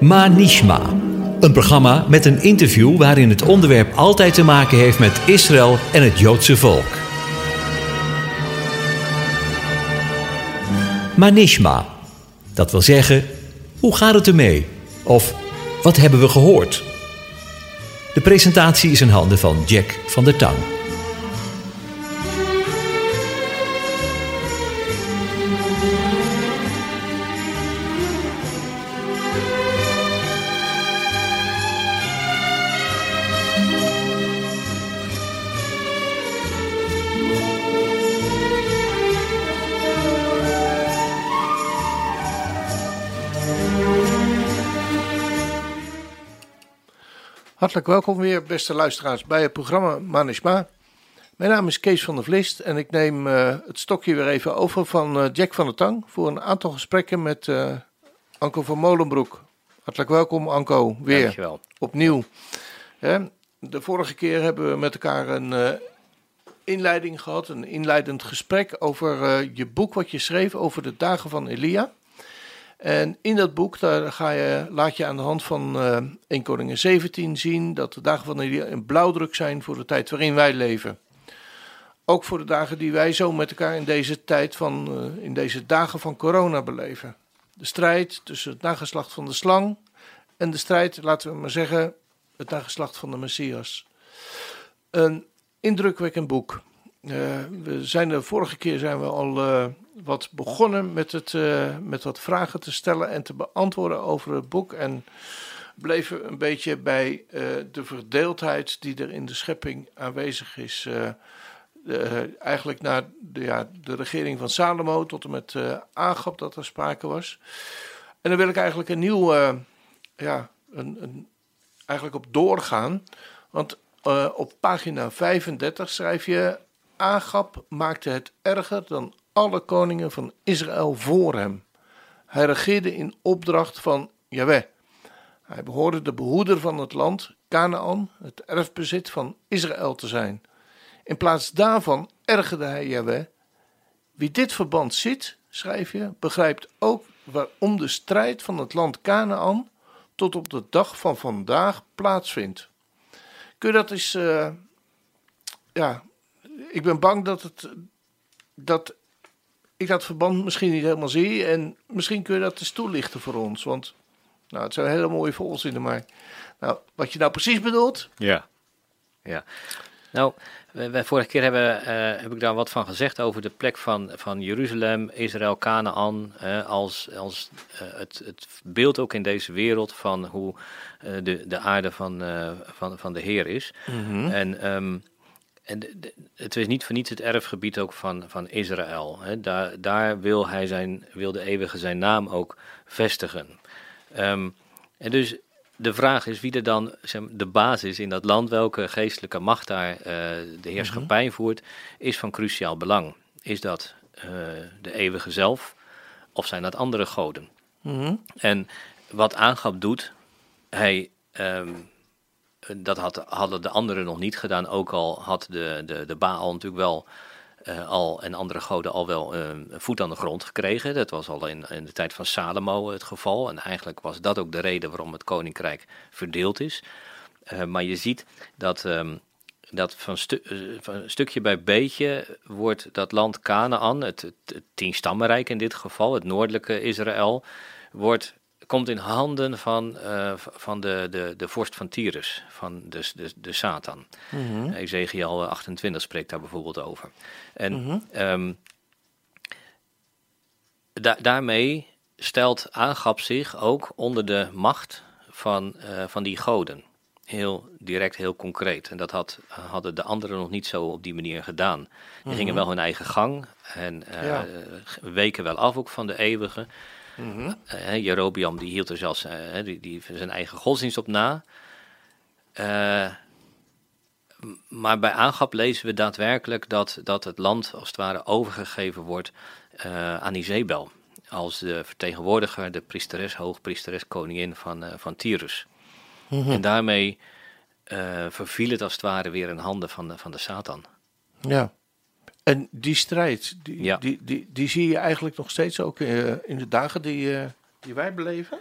Manishma. Een programma met een interview waarin het onderwerp altijd te maken heeft met Israël en het Joodse volk. Manishma. Dat wil zeggen, hoe gaat het ermee? Of wat hebben we gehoord? De presentatie is in handen van Jack van der Tang. Hartelijk welkom weer, beste luisteraars, bij het programma Manishma. Mijn naam is Kees van der Vlist en ik neem uh, het stokje weer even over van uh, Jack van der Tang voor een aantal gesprekken met uh, Anko van Molenbroek. Hartelijk welkom, Anko, weer Dankjewel. opnieuw. Hè, de vorige keer hebben we met elkaar een inleiding gehad, een inleidend gesprek over je boek wat je schreef over de dagen van Elia. En in dat boek daar ga je, laat je aan de hand van uh, 1 Koningen 17 zien dat de dagen van Elia een blauwdruk zijn voor de tijd waarin wij leven. Ook voor de dagen die wij zo met elkaar in deze tijd van, uh, in deze dagen van corona beleven. De strijd tussen het nageslacht van de slang en de strijd, laten we maar zeggen, het nageslacht van de Messias. Een indrukwekkend boek. Uh, we zijn de vorige keer zijn we al wat begonnen met, het, uh, met wat vragen te stellen en te beantwoorden over het boek. En bleven een beetje bij de verdeeldheid die er in de schepping aanwezig is. eigenlijk na de, ja, de regering van Salomo tot en met Agap dat er sprake was. En dan wil ik eigenlijk een nieuw, ja, een, een, eigenlijk op doorgaan. Want op pagina 35 schrijf je Agap maakte het erger dan alle koningen van Israël voor hem. Hij regeerde in opdracht van Jahweh. Hij behoorde de behoeder van het land, Canaan, het erfbezit van Israël te zijn. In plaats daarvan ergerde hij Jahweh. Wie dit verband ziet, schrijf je, begrijpt ook waarom de strijd van het land Canaan tot op de dag van vandaag plaatsvindt. Kun je dat eens, uh, ja, ik ben bang dat, het, dat ik dat verband misschien niet helemaal zie. En misschien kun je dat eens toelichten voor ons. Want nou, het zijn hele mooie volzinnen. Maar nou, wat je nou precies bedoelt. Ja, ja. Nou, wij, vorige keer hebben, uh, heb ik daar wat van gezegd over de plek van, van Jeruzalem, Israël, Canaan. Uh, als als uh, het, het beeld ook in deze wereld van hoe de, de aarde van, van, van de Heer is. Mm -hmm. En. Um, en de, de, het is niet voor niets het erfgebied ook van, van Israël. Hè. Daar, daar wil, hij zijn, wil de eeuwige zijn naam ook vestigen. Um, en dus de vraag is wie er dan zeg, de basis in dat land, welke geestelijke macht daar uh, de heerschappij mm -hmm. voert, is van cruciaal belang. Is dat uh, de eeuwige zelf of zijn dat andere goden? Mm -hmm. En wat Aangap doet, hij... Um, dat had, hadden de anderen nog niet gedaan. Ook al had de, de, de Baal natuurlijk wel uh, al en andere goden al wel uh, voet aan de grond gekregen. Dat was al in, in de tijd van Salomo het geval. En eigenlijk was dat ook de reden waarom het koninkrijk verdeeld is. Uh, maar je ziet dat, um, dat van, stukje bij beetje wordt dat land Canaan, het, het, het tienstammenrijk in dit geval, het noordelijke Israël, wordt komt in handen van, uh, van de, de, de vorst van Tyrus, van de, de, de Satan. Mm -hmm. Ezekiel 28 spreekt daar bijvoorbeeld over. En mm -hmm. um, da daarmee stelt Aangap zich ook onder de macht van, uh, van die goden. Heel direct, heel concreet. En dat had, hadden de anderen nog niet zo op die manier gedaan. Die mm -hmm. gingen wel hun eigen gang en uh, ja. weken wel af ook van de eeuwige. Mm -hmm. uh, Jerobiam die hield er zelfs uh, die, die zijn eigen godsdienst op na. Uh, maar bij aangap lezen we daadwerkelijk dat, dat het land als het ware overgegeven wordt aan Izebel. Als de vertegenwoordiger, de priesteres, hoogpriesteres, koningin van, van Tyrus. Mm -hmm. En daarmee verviel het als het ware weer in handen van de, van de Satan. Ja. En die strijd, die, ja. die, die, die, zie je eigenlijk nog steeds ook uh, in de dagen die, uh, die wij beleven?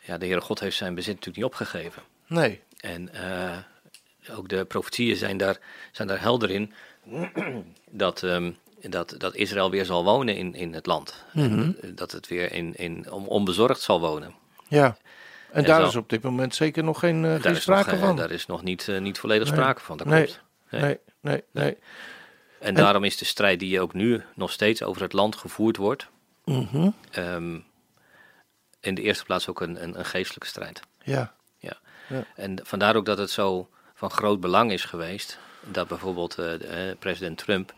ja, de Heere God heeft zijn bezit natuurlijk niet opgegeven. Nee. En eh, ook de profetieën zijn daar, zijn daar helder in dat, ehm, dat, dat Israël weer zal wonen in, in het land. En dat het weer in, in, onbezorgd zal wonen. Ja. En, En daar zo- is op dit moment zeker nog geen, eh, geen nog, sprake eh, van. daar is nog niet, eh, niet volledig Nee. sprake van, dat Nee. klopt. Nee. Nee, nee, nee. En daarom is de strijd die ook nu nog steeds over het land gevoerd wordt, Mhm. ehm, in de eerste plaats ook een, een, een geestelijke strijd. Ja. En vandaar ook dat het zo van groot belang is geweest dat bijvoorbeeld eh, de, eh, president Trump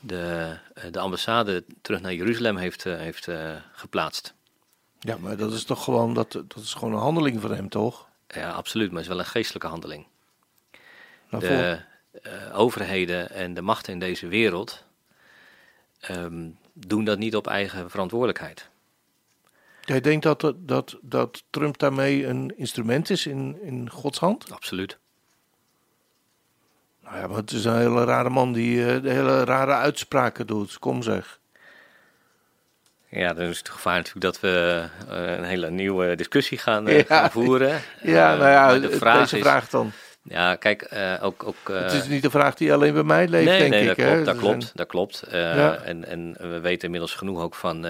de, eh, de ambassade terug naar Jeruzalem heeft, heeft geplaatst. ja, maar dat is toch gewoon, dat, dat is gewoon een handeling van hem, toch? Ja, absoluut, maar het is wel een geestelijke handeling. Nou, De eh, overheden en de machten in deze wereld ehm, doen dat niet op eigen verantwoordelijkheid. Jij denkt dat, dat- dat, Trump daarmee een instrument is in, in Gods hand? Absoluut. Nou ja, maar het is een hele rare man die de hele rare uitspraken doet. Kom zeg. Ja, dan is het gevaar natuurlijk dat we eh, een hele nieuwe discussie gaan, Ja. gaan voeren. Ja, nou ja, de vraag deze is, vraag dan. Ja, kijk, eh, ook... ook eh, het is niet de vraag die alleen bij mij leeft, nee, denk nee, ik. dat hè. klopt, dat Er klopt, dat klopt. Eh, Ja. en, en we weten inmiddels genoeg ook van,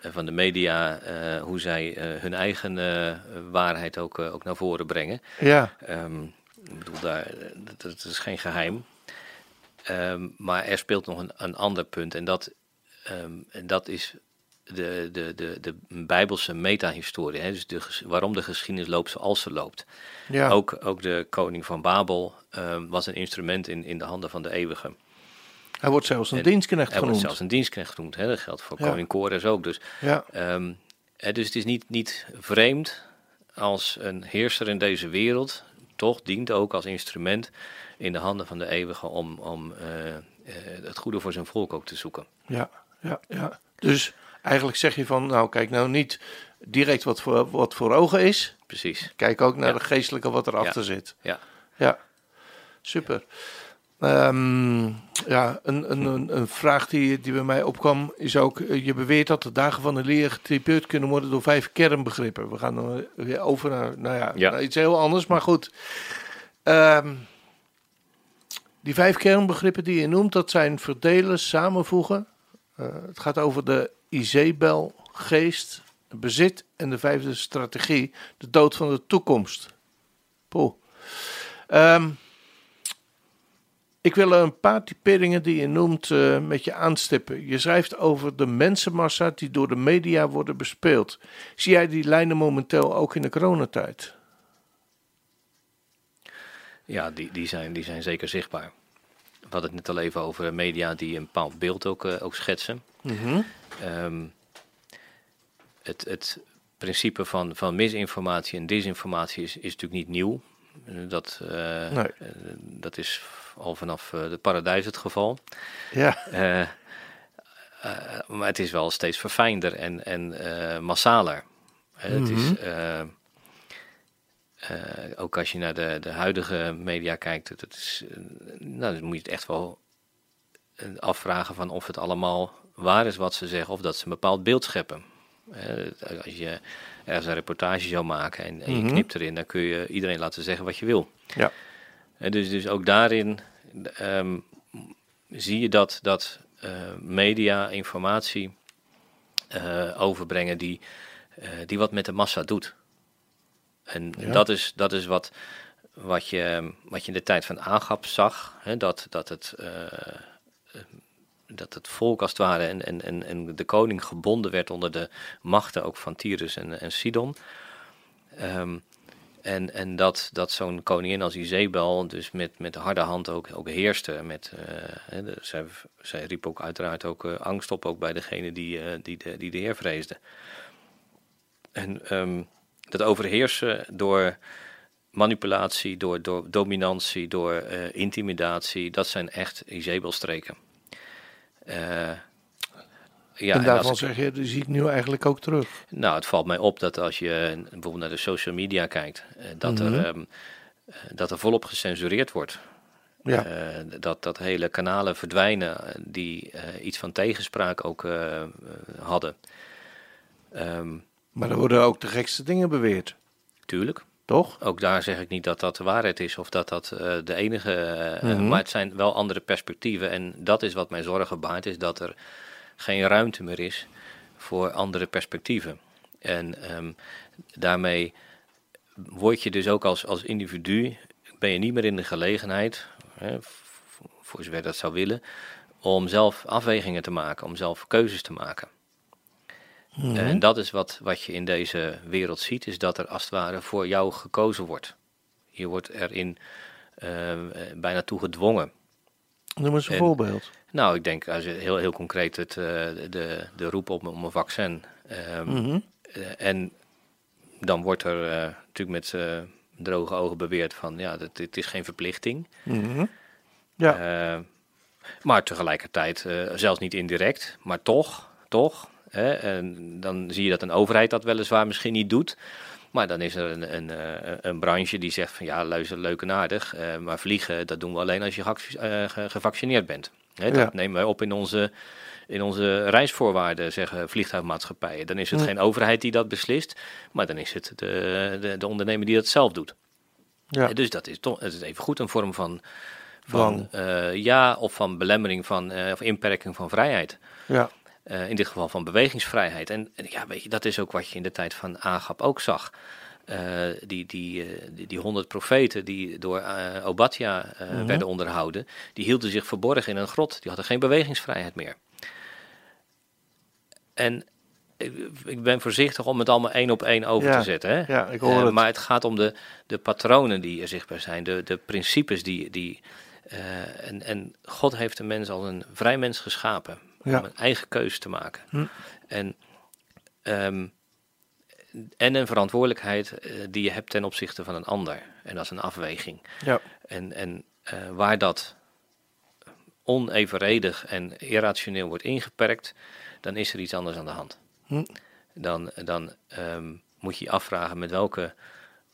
van de media hoe zij hun eigen waarheid ook, ook naar voren brengen. Ja, Ehm, ik bedoel, daar, dat, dat is geen geheim. Ehm, maar er speelt nog een, een ander punt en dat, ehm, en dat is de, de, de, de Bijbelse metahistorie. Hè? Dus de, waarom de geschiedenis loopt zoals ze loopt. ja. Ook, ook de koning van Babel ehm, was een instrument in, in de handen van de eeuwige. Hij wordt zelfs een En dienstknecht Hij wordt genoemd. zelfs een dienstknecht genoemd. Hè? Dat geldt voor Ja. koning Kores ook. Dus, Ja, ehm, hè, dus het is niet, niet vreemd als een heerser in deze wereld toch dient ook als instrument in de handen van de eeuwige om, om eh, eh, het goede voor zijn volk ook te zoeken. ja, ja, ja. Dus eigenlijk zeg je van, nou kijk nou niet direct wat voor, wat voor ogen is. Precies. Kijk ook naar Ja. de geestelijke wat erachter Ja. zit. Ja. Ja, super. Ehm, ja, een, een, een, een vraag die, die bij mij opkwam is ook... eh, je beweert dat de dagen van de leer getypeerd kunnen worden door vijf kernbegrippen. We gaan dan weer over naar, nou ja, Ja. naar iets heel anders, maar goed. Ehm, die vijf kernbegrippen die je noemt, dat zijn verdelen, samenvoegen. Eh, het gaat over de Izebel-geest, bezit en de vijfde strategie, de dood van de toekomst. Poeh. Ehm, ik wil een paar typeringen die je noemt eh, met je aanstippen. Je schrijft over de mensenmassa die door de media worden bespeeld. Zie jij die lijnen momenteel ook in de coronatijd? Ja, die, die, zijn, die zijn zeker zichtbaar. We hadden het net al even over media die een bepaald beeld ook, eh, ook schetsen. Ehm, het, het principe van, van misinformatie en disinformatie is, is natuurlijk niet nieuw. Eh, Dat, eh, Nee. dat is al vanaf eh, de paradijs het geval. Ja, maar het is wel steeds verfijnder en, en massaler. Eh, Het is, eh, ook als je naar de, de huidige media kijkt, dat is, eh, nou, dan moet je het echt wel eh, afvragen van of het allemaal waar is wat ze zeggen, of dat ze een bepaald beeld scheppen. Als je ergens een reportage zou maken en, en je Mhm. knipt erin, dan kun je iedereen laten zeggen wat je wil. ja. Eh, dus, dus ook daarin ehm, zie je dat, dat media informatie overbrengen die, die wat met de massa doet. En Ja. dat is, dat is wat, wat, je, wat je in de tijd van Agap zag. Hè, dat, dat, het, eh, eh, dat het volk als het ware en, en, en, en de koning gebonden werd onder de machten ook van Tyrus en, en Sidon. Ehm, en, en dat, dat zo'n koningin als Izebel dus met, met de harde hand ook, ook heerste. Met, eh, hè, de- zij, zij riep ook uiteraard ook angst op ook bij degene die, die, de, die de heer vreesde. En ehm, dat overheersen door manipulatie, door, door dominantie, door eh, intimidatie, dat zijn echt Izebelstreken. Eh ja, en daarvan zeg je, die zie ik nu eigenlijk ook terug. nou, het valt mij op dat als je bijvoorbeeld naar de social media kijkt, eh, dat, Mhm. er, ehm, eh, dat er volop gecensureerd wordt. Ja, dat, dat hele kanalen verdwijnen die iets van tegenspraak ook hadden. Ehm, Maar er worden ook de gekste dingen beweerd, Tuurlijk. toch? Ook daar zeg ik niet dat dat de waarheid is of dat dat eh, de enige. eh, Mhm. Maar het zijn wel andere perspectieven. En dat is wat mij zorgen baart, is dat er geen ruimte meer is voor andere perspectieven. En ehm, daarmee word je dus ook als, als individu, ben je niet meer in de gelegenheid, hè, voor zover dat zou willen, om zelf afwegingen te maken, om zelf keuzes te maken. Mhm. En dat is wat, wat je in deze wereld ziet, is dat er als het ware voor jou gekozen wordt. Je wordt erin eh, eh, bijna toe gedwongen. Noem eens een En- voorbeeld. Nou, ik denk als je heel, heel concreet het, eh, de, de roep op om een vaccin. ehm, Mhm. en dan wordt er natuurlijk met droge ogen beweerd van ja, dat, dit is geen verplichting. Mhm. Ja. Maar tegelijkertijd, zelfs niet indirect, maar toch, toch. Hè, en dan zie je dat een overheid dat weliswaar misschien niet doet. Maar dan is er een, een, eh, een branche die zegt van ja, luister, leuk en aardig. eh, maar vliegen, dat doen we alleen als je eh, ge- gevaccineerd bent. Hè, dat Ja. nemen wij op in onze, in onze reisvoorwaarden, zeggen vliegtuigmaatschappijen. Dan is het geen overheid die dat beslist, maar dan is het de, de, de ondernemer die dat zelf doet. Ja. Dus dat is toch het is even goed een vorm van, van ja, of van belemmering van, of inperking van vrijheid. Ja. Eh, in dit geval van bewegingsvrijheid. En, en ja, weet je, dat is ook wat je in de tijd van Agap ook zag. Eh, die, die, eh, die, die honderd profeten die door Obadja Mhm. werden onderhouden, die hielden zich verborgen in een grot. Die hadden geen bewegingsvrijheid meer. En ik, ik ben voorzichtig om het allemaal één op één over Ja, te zetten. Hè? Ja, ik hoor het. maar het gaat om de, de patronen die er zichtbaar zijn, de, de principes die. die en, en God heeft de mens als een vrij mens geschapen Ja. om een eigen keuze te maken. Hm. En, ehm, en een verantwoordelijkheid eh, die je hebt ten opzichte van een ander. En dat is een afweging. Ja. En, en eh, waar dat onevenredig en irrationeel wordt ingeperkt, dan is er iets anders aan de hand. Hm. Dan, dan ehm, moet je je afvragen met welke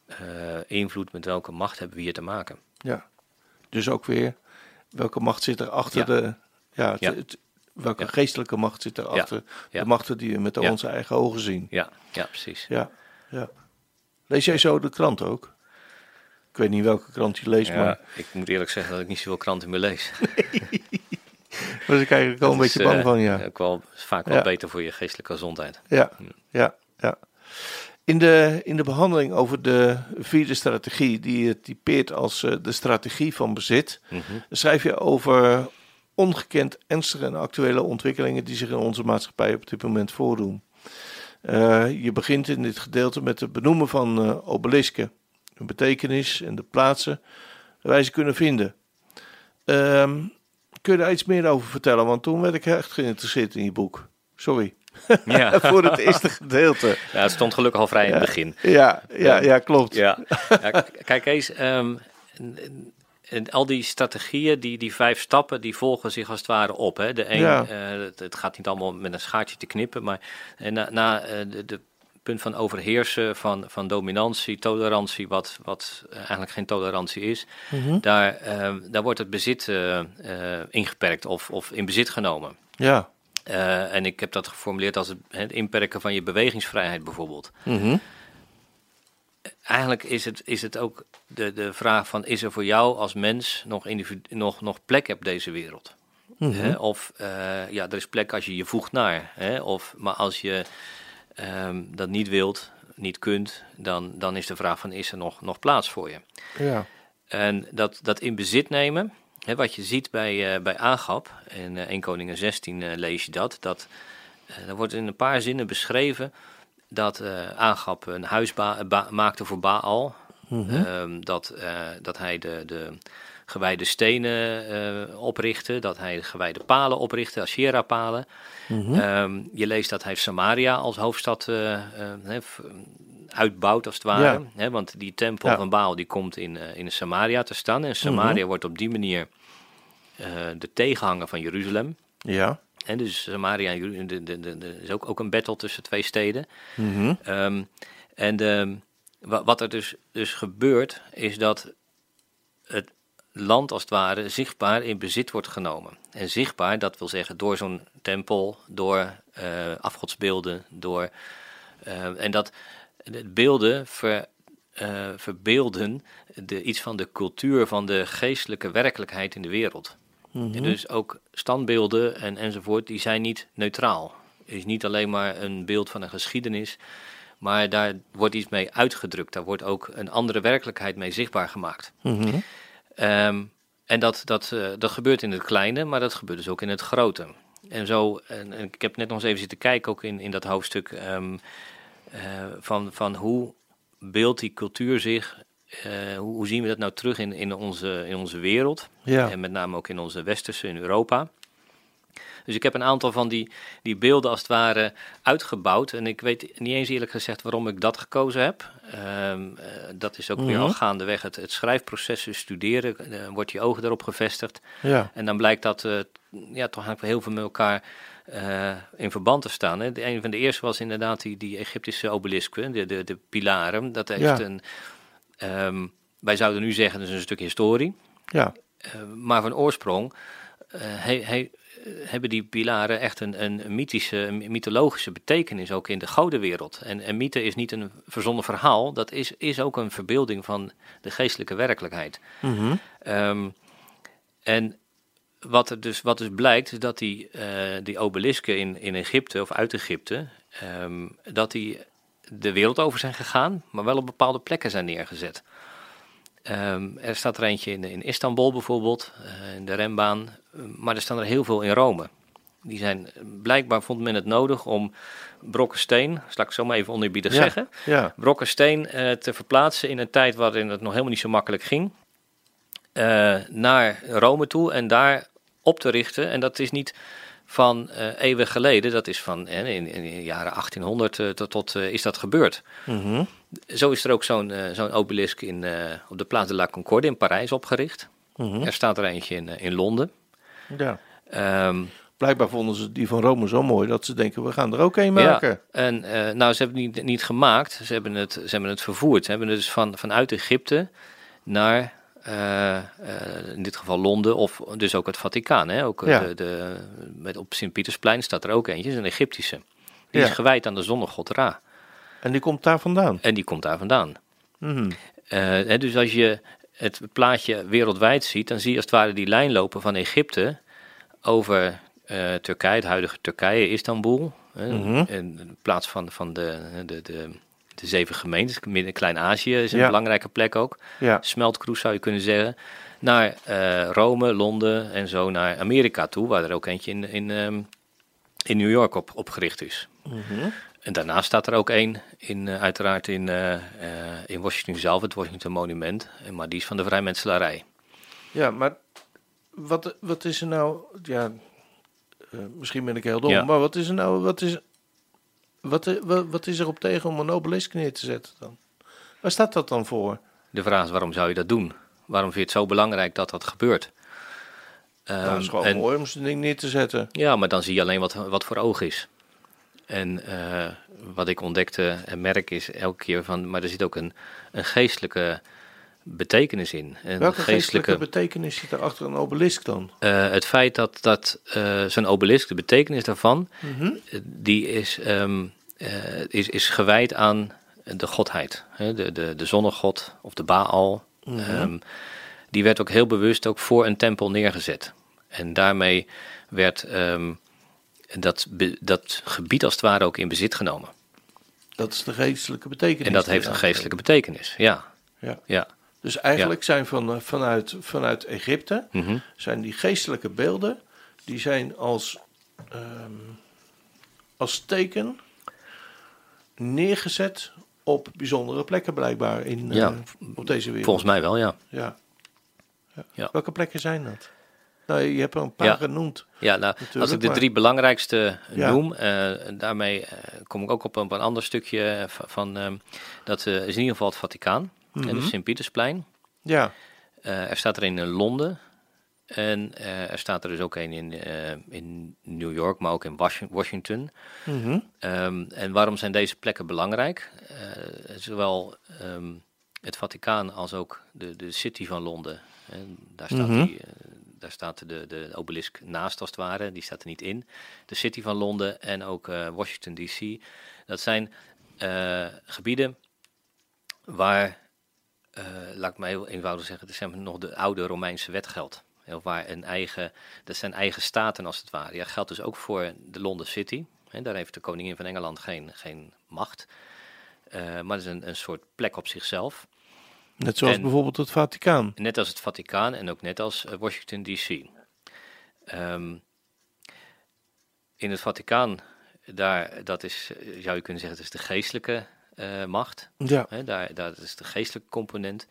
eh, invloed, met welke macht hebben we hier te maken. ja. Dus ook weer, welke macht zit er achter Ja. de... Ja, het, Ja. het- welke Ja. geestelijke macht zit er achter Ja. de machten die we met onze eigen ogen zien. Ja, ja precies. Ja, ja. Lees jij zo de krant ook? Ik weet niet welke krant je leest, maar ik moet eerlijk zeggen dat ik niet zoveel kranten meer lees. daar was ik eigenlijk wel een is, beetje bang eh, van, ja. Ook wel, vaak wel beter voor je geestelijke gezondheid. Ja, ja, ja. In de, in de behandeling over de vierde strategie, die je typeert als eh, de strategie van bezit, Mhm. schrijf je over ongekend ernstige en actuele ontwikkelingen die zich in onze maatschappij op dit moment voordoen. Eh, je begint in dit gedeelte met het benoemen van eh, obelisken, hun betekenis en de plaatsen waar wij ze kunnen vinden. Ehm, kun je daar iets meer over vertellen? Want toen werd ik echt geïnteresseerd in je boek. Sorry, Ja. voor het eerste gedeelte. ja, het stond gelukkig al vrij in het begin. Ja, ja, ja, klopt. Ja, ja kijk eens, ehm, en- al die strategieën, die, die vijf stappen, die volgen zich als het ware op. Hè. De een, Ja. eh, het, het gaat niet allemaal met een schaartje te knippen, maar en na, na eh, de, de punt van overheersen, van, van dominantie, tolerantie, wat, wat eh, eigenlijk geen tolerantie is, Mhm. daar, ehm, daar wordt het bezit eh, eh, ingeperkt of, of in bezit genomen. Ja. Eh, en ik heb dat geformuleerd als het, het inperken van je bewegingsvrijheid bijvoorbeeld Mhm. Eigenlijk is het, is het ook de, de vraag van... is er voor jou als mens nog, individu, nog, nog plek op deze wereld? Mhm. Of eh, ja, er is plek als je je voegt naar. Hè? Of, maar als je ehm, dat niet wilt, niet kunt... Dan, dan is de vraag van is er nog, nog plaats voor je? Ja. En dat, dat in bezit nemen, hè, wat je ziet bij, eh bij Agap, in eh 1 Koningen 16 eh, lees je dat, dat er wordt in een paar zinnen beschreven dat Agap een huis maakte voor Baal, Mhm. Ehm, dat, eh, dat hij de, de gewijde stenen eh, oprichtte, dat hij de gewijde palen oprichtte, Asherah-palen. Mhm. Ehm, je leest dat hij Samaria als hoofdstad uitbouwt, als het ware. Ja. Want die tempel Ja. van Baal die komt in, in Samaria te staan. En Samaria wordt op die manier de tegenhanger van Jeruzalem. Ja. En dus Samaria en de, de, de, de- is ook, ook een battle tussen twee steden. Mhm. Ehm, en de, wat er dus, dus gebeurt, is dat het land als het ware zichtbaar in bezit wordt genomen. En zichtbaar, dat wil zeggen door zo'n tempel, door eh, afgodsbeelden, door Eh, en dat de beelden ver, eh, verbeelden de, iets van de cultuur van de geestelijke werkelijkheid in de wereld. Mhm. Dus ook standbeelden en, enzovoort, die zijn niet neutraal. Het is niet alleen maar een beeld van een geschiedenis, maar daar wordt iets mee uitgedrukt. Daar wordt ook een andere werkelijkheid mee zichtbaar gemaakt. Mhm. Ehm, en dat, dat, eh, dat gebeurt in het kleine, maar dat gebeurt dus ook in het grote. En zo, en, en ik heb net nog eens even zitten kijken, ook in, in dat hoofdstuk, ehm, eh, van, van hoe beeldt die cultuur zich, eh, hoe, hoe zien we dat nou terug in, in, onze, in onze wereld? Ja. En met name ook in onze westerse, in Europa. Dus ik heb een aantal van die, die beelden als het ware uitgebouwd. En ik weet niet eens eerlijk gezegd waarom ik dat gekozen heb. Ehm, eh, dat is ook weer Mhm. al gaandeweg het, het schrijfproces, studeren. eh, wordt je ogen erop gevestigd. Ja. En dan blijkt dat ja, toch eigenlijk heel veel met elkaar in verband te staan. Hè. De, een van de eerste was inderdaad die, die Egyptische obelisken, de, de, de pilaren. Dat heeft Ja. een... ehm, wij zouden nu zeggen, dat is een stuk historie. Ja. Eh, maar van oorsprong eh, he- he- eh, hebben die pilaren echt een, een mythische, een mythologische betekenis ook in de godenwereld. En, en mythe is niet een verzonnen verhaal, dat is, is ook een verbeelding van de geestelijke werkelijkheid. Mhm. Ehm, en wat er dus, wat dus blijkt, is dat die, eh, die obelisken in, in Egypte, of uit Egypte, ehm, dat die de wereld over zijn gegaan, maar wel op bepaalde plekken zijn neergezet. Ehm, er staat er eentje in, in Istanbul bijvoorbeeld, eh, in de rembaan, eh, maar er staan er heel veel in Rome. Die zijn, blijkbaar vond men het nodig om brokken steen, zal ik zo maar even oneerbiedig Ja. zeggen, Ja. brokken steen eh, te verplaatsen in een tijd waarin het nog helemaal niet zo makkelijk ging. naar Rome toe en daar op te richten. En dat is niet van eh eeuwen geleden, dat is van in, in de jaren 1800 eh, tot, tot eh, is dat gebeurd. Mhm. Zo is er ook zo'n zo'n obelisk in, op de Place de la Concorde in Parijs opgericht. Mhm. Er staat er eentje in, in Londen. Ja. Ehm, Blijkbaar vonden ze die van Rome zo mooi dat ze denken, we gaan er ook een maken. Ja, en nou, ze hebben het niet, niet gemaakt, ze hebben het, ze hebben het vervoerd. Ze hebben het dus van, vanuit Egypte naar, eh, eh, in dit geval Londen, of dus ook het Vaticaan. Hè? Ook eh, Ja. de, de, met, op Sint-Pietersplein staat er ook eentje, is een Egyptische. Die Ja. is gewijd aan de zonnegod Ra. En die komt daar vandaan. En die komt daar vandaan. Hè, dus als je het plaatje wereldwijd ziet, dan zie je als het ware die lijn lopen van Egypte over Turkije, het huidige Turkije, Istanbul. En in plaats van, van de, de, de, de zeven gemeentes, midden Klein-Azië is een Ja. belangrijke plek ook. Ja. Smeltkroes zou je kunnen zeggen. Naar eh, Rome, Londen en zo naar Amerika toe, waar er ook eentje in, in, ehm, in New York op, op gericht is. Mhm. En daarnaast staat er ook één, in, eh, uiteraard in, eh, in Washington zelf, het Washington Monument. En Maar die is van de vrijmetselarij. Ja, maar wat, wat is er nou... Ja, misschien ben ik heel dom, Ja. maar wat is er nou... Wat is, wat, eh, wat, wat is er op tegen om een obelisk neer te zetten dan? Waar staat dat dan voor? De vraag is, waarom zou je dat doen? Waarom vind je het zo belangrijk dat dat gebeurt? nou, Ehm, het is gewoon en- mooi om zo'n ding neer te zetten. Ja, maar dan zie je alleen wat, wat voor oog is. En eh, wat ik ontdekte en merk is elke keer van, maar er zit ook een, een geestelijke betekenis in. Een Welke geestelijke betekenis zit er achter een obelisk dan? Eh, het feit dat, dat eh, zo'n obelisk, de betekenis daarvan, Mhm. eh, die is, ehm, eh, is, is gewijd aan de godheid. Hè? De, de, de zonnegod of de Baal. Mhm. Ehm, die werd ook heel bewust ook voor een tempel neergezet. En daarmee werd ehm, dat, be- dat gebied als het ware ook in bezit genomen. Dat is de geestelijke betekenis. En dat heeft een geestelijke betekenis, ja. Ja. ja. Dus eigenlijk zijn van, eh, vanuit, vanuit Egypte Mhm. zijn die geestelijke beelden, die zijn als, ehm, als teken neergezet op bijzondere plekken blijkbaar in, eh, op deze wereld. Volgens mij wel, ja. Ja. Ja. Welke plekken zijn dat? Nou, je hebt er een paar genoemd. Ja, nou, als ik de maar- drie belangrijkste Ja. noem, eh, daarmee eh, kom ik ook op een, op een ander stukje eh, van, van ehm, dat eh, is in ieder geval het Vaticaan, en Mhm. de Sint-Pietersplein. Ja, Eh, er staat er een in Londen en eh, er staat er dus ook een in, eh, in New York, maar ook in Washi- Washington. Mhm. Ehm, en waarom zijn deze plekken belangrijk? Eh, zowel ehm, het Vaticaan als ook de, de City van Londen. En daar staat, Mhm. die, eh, daar staat de, de obelisk naast als het ware, die staat er niet in. De City van Londen en ook eh, Washington DC. Dat zijn eh, gebieden waar, eh, laat ik maar heel eenvoudig zeggen, er zijn nog de oude Romeinse wet geldt. Waar een eigen, dat zijn eigen staten als het ware. Ja, geldt dus ook voor de London City. Hè, daar heeft de koningin van Engeland geen, geen macht. Eh, maar het is een, een soort plek op zichzelf. Net zoals En- bijvoorbeeld het Vaticaan. Net als het Vaticaan en ook net als eh, Washington DC. Ehm, in het Vaticaan, daar, dat is, eh, zou je kunnen zeggen, het is de geestelijke eh, macht. Ja, Hè, daar, dat is de geestelijke component.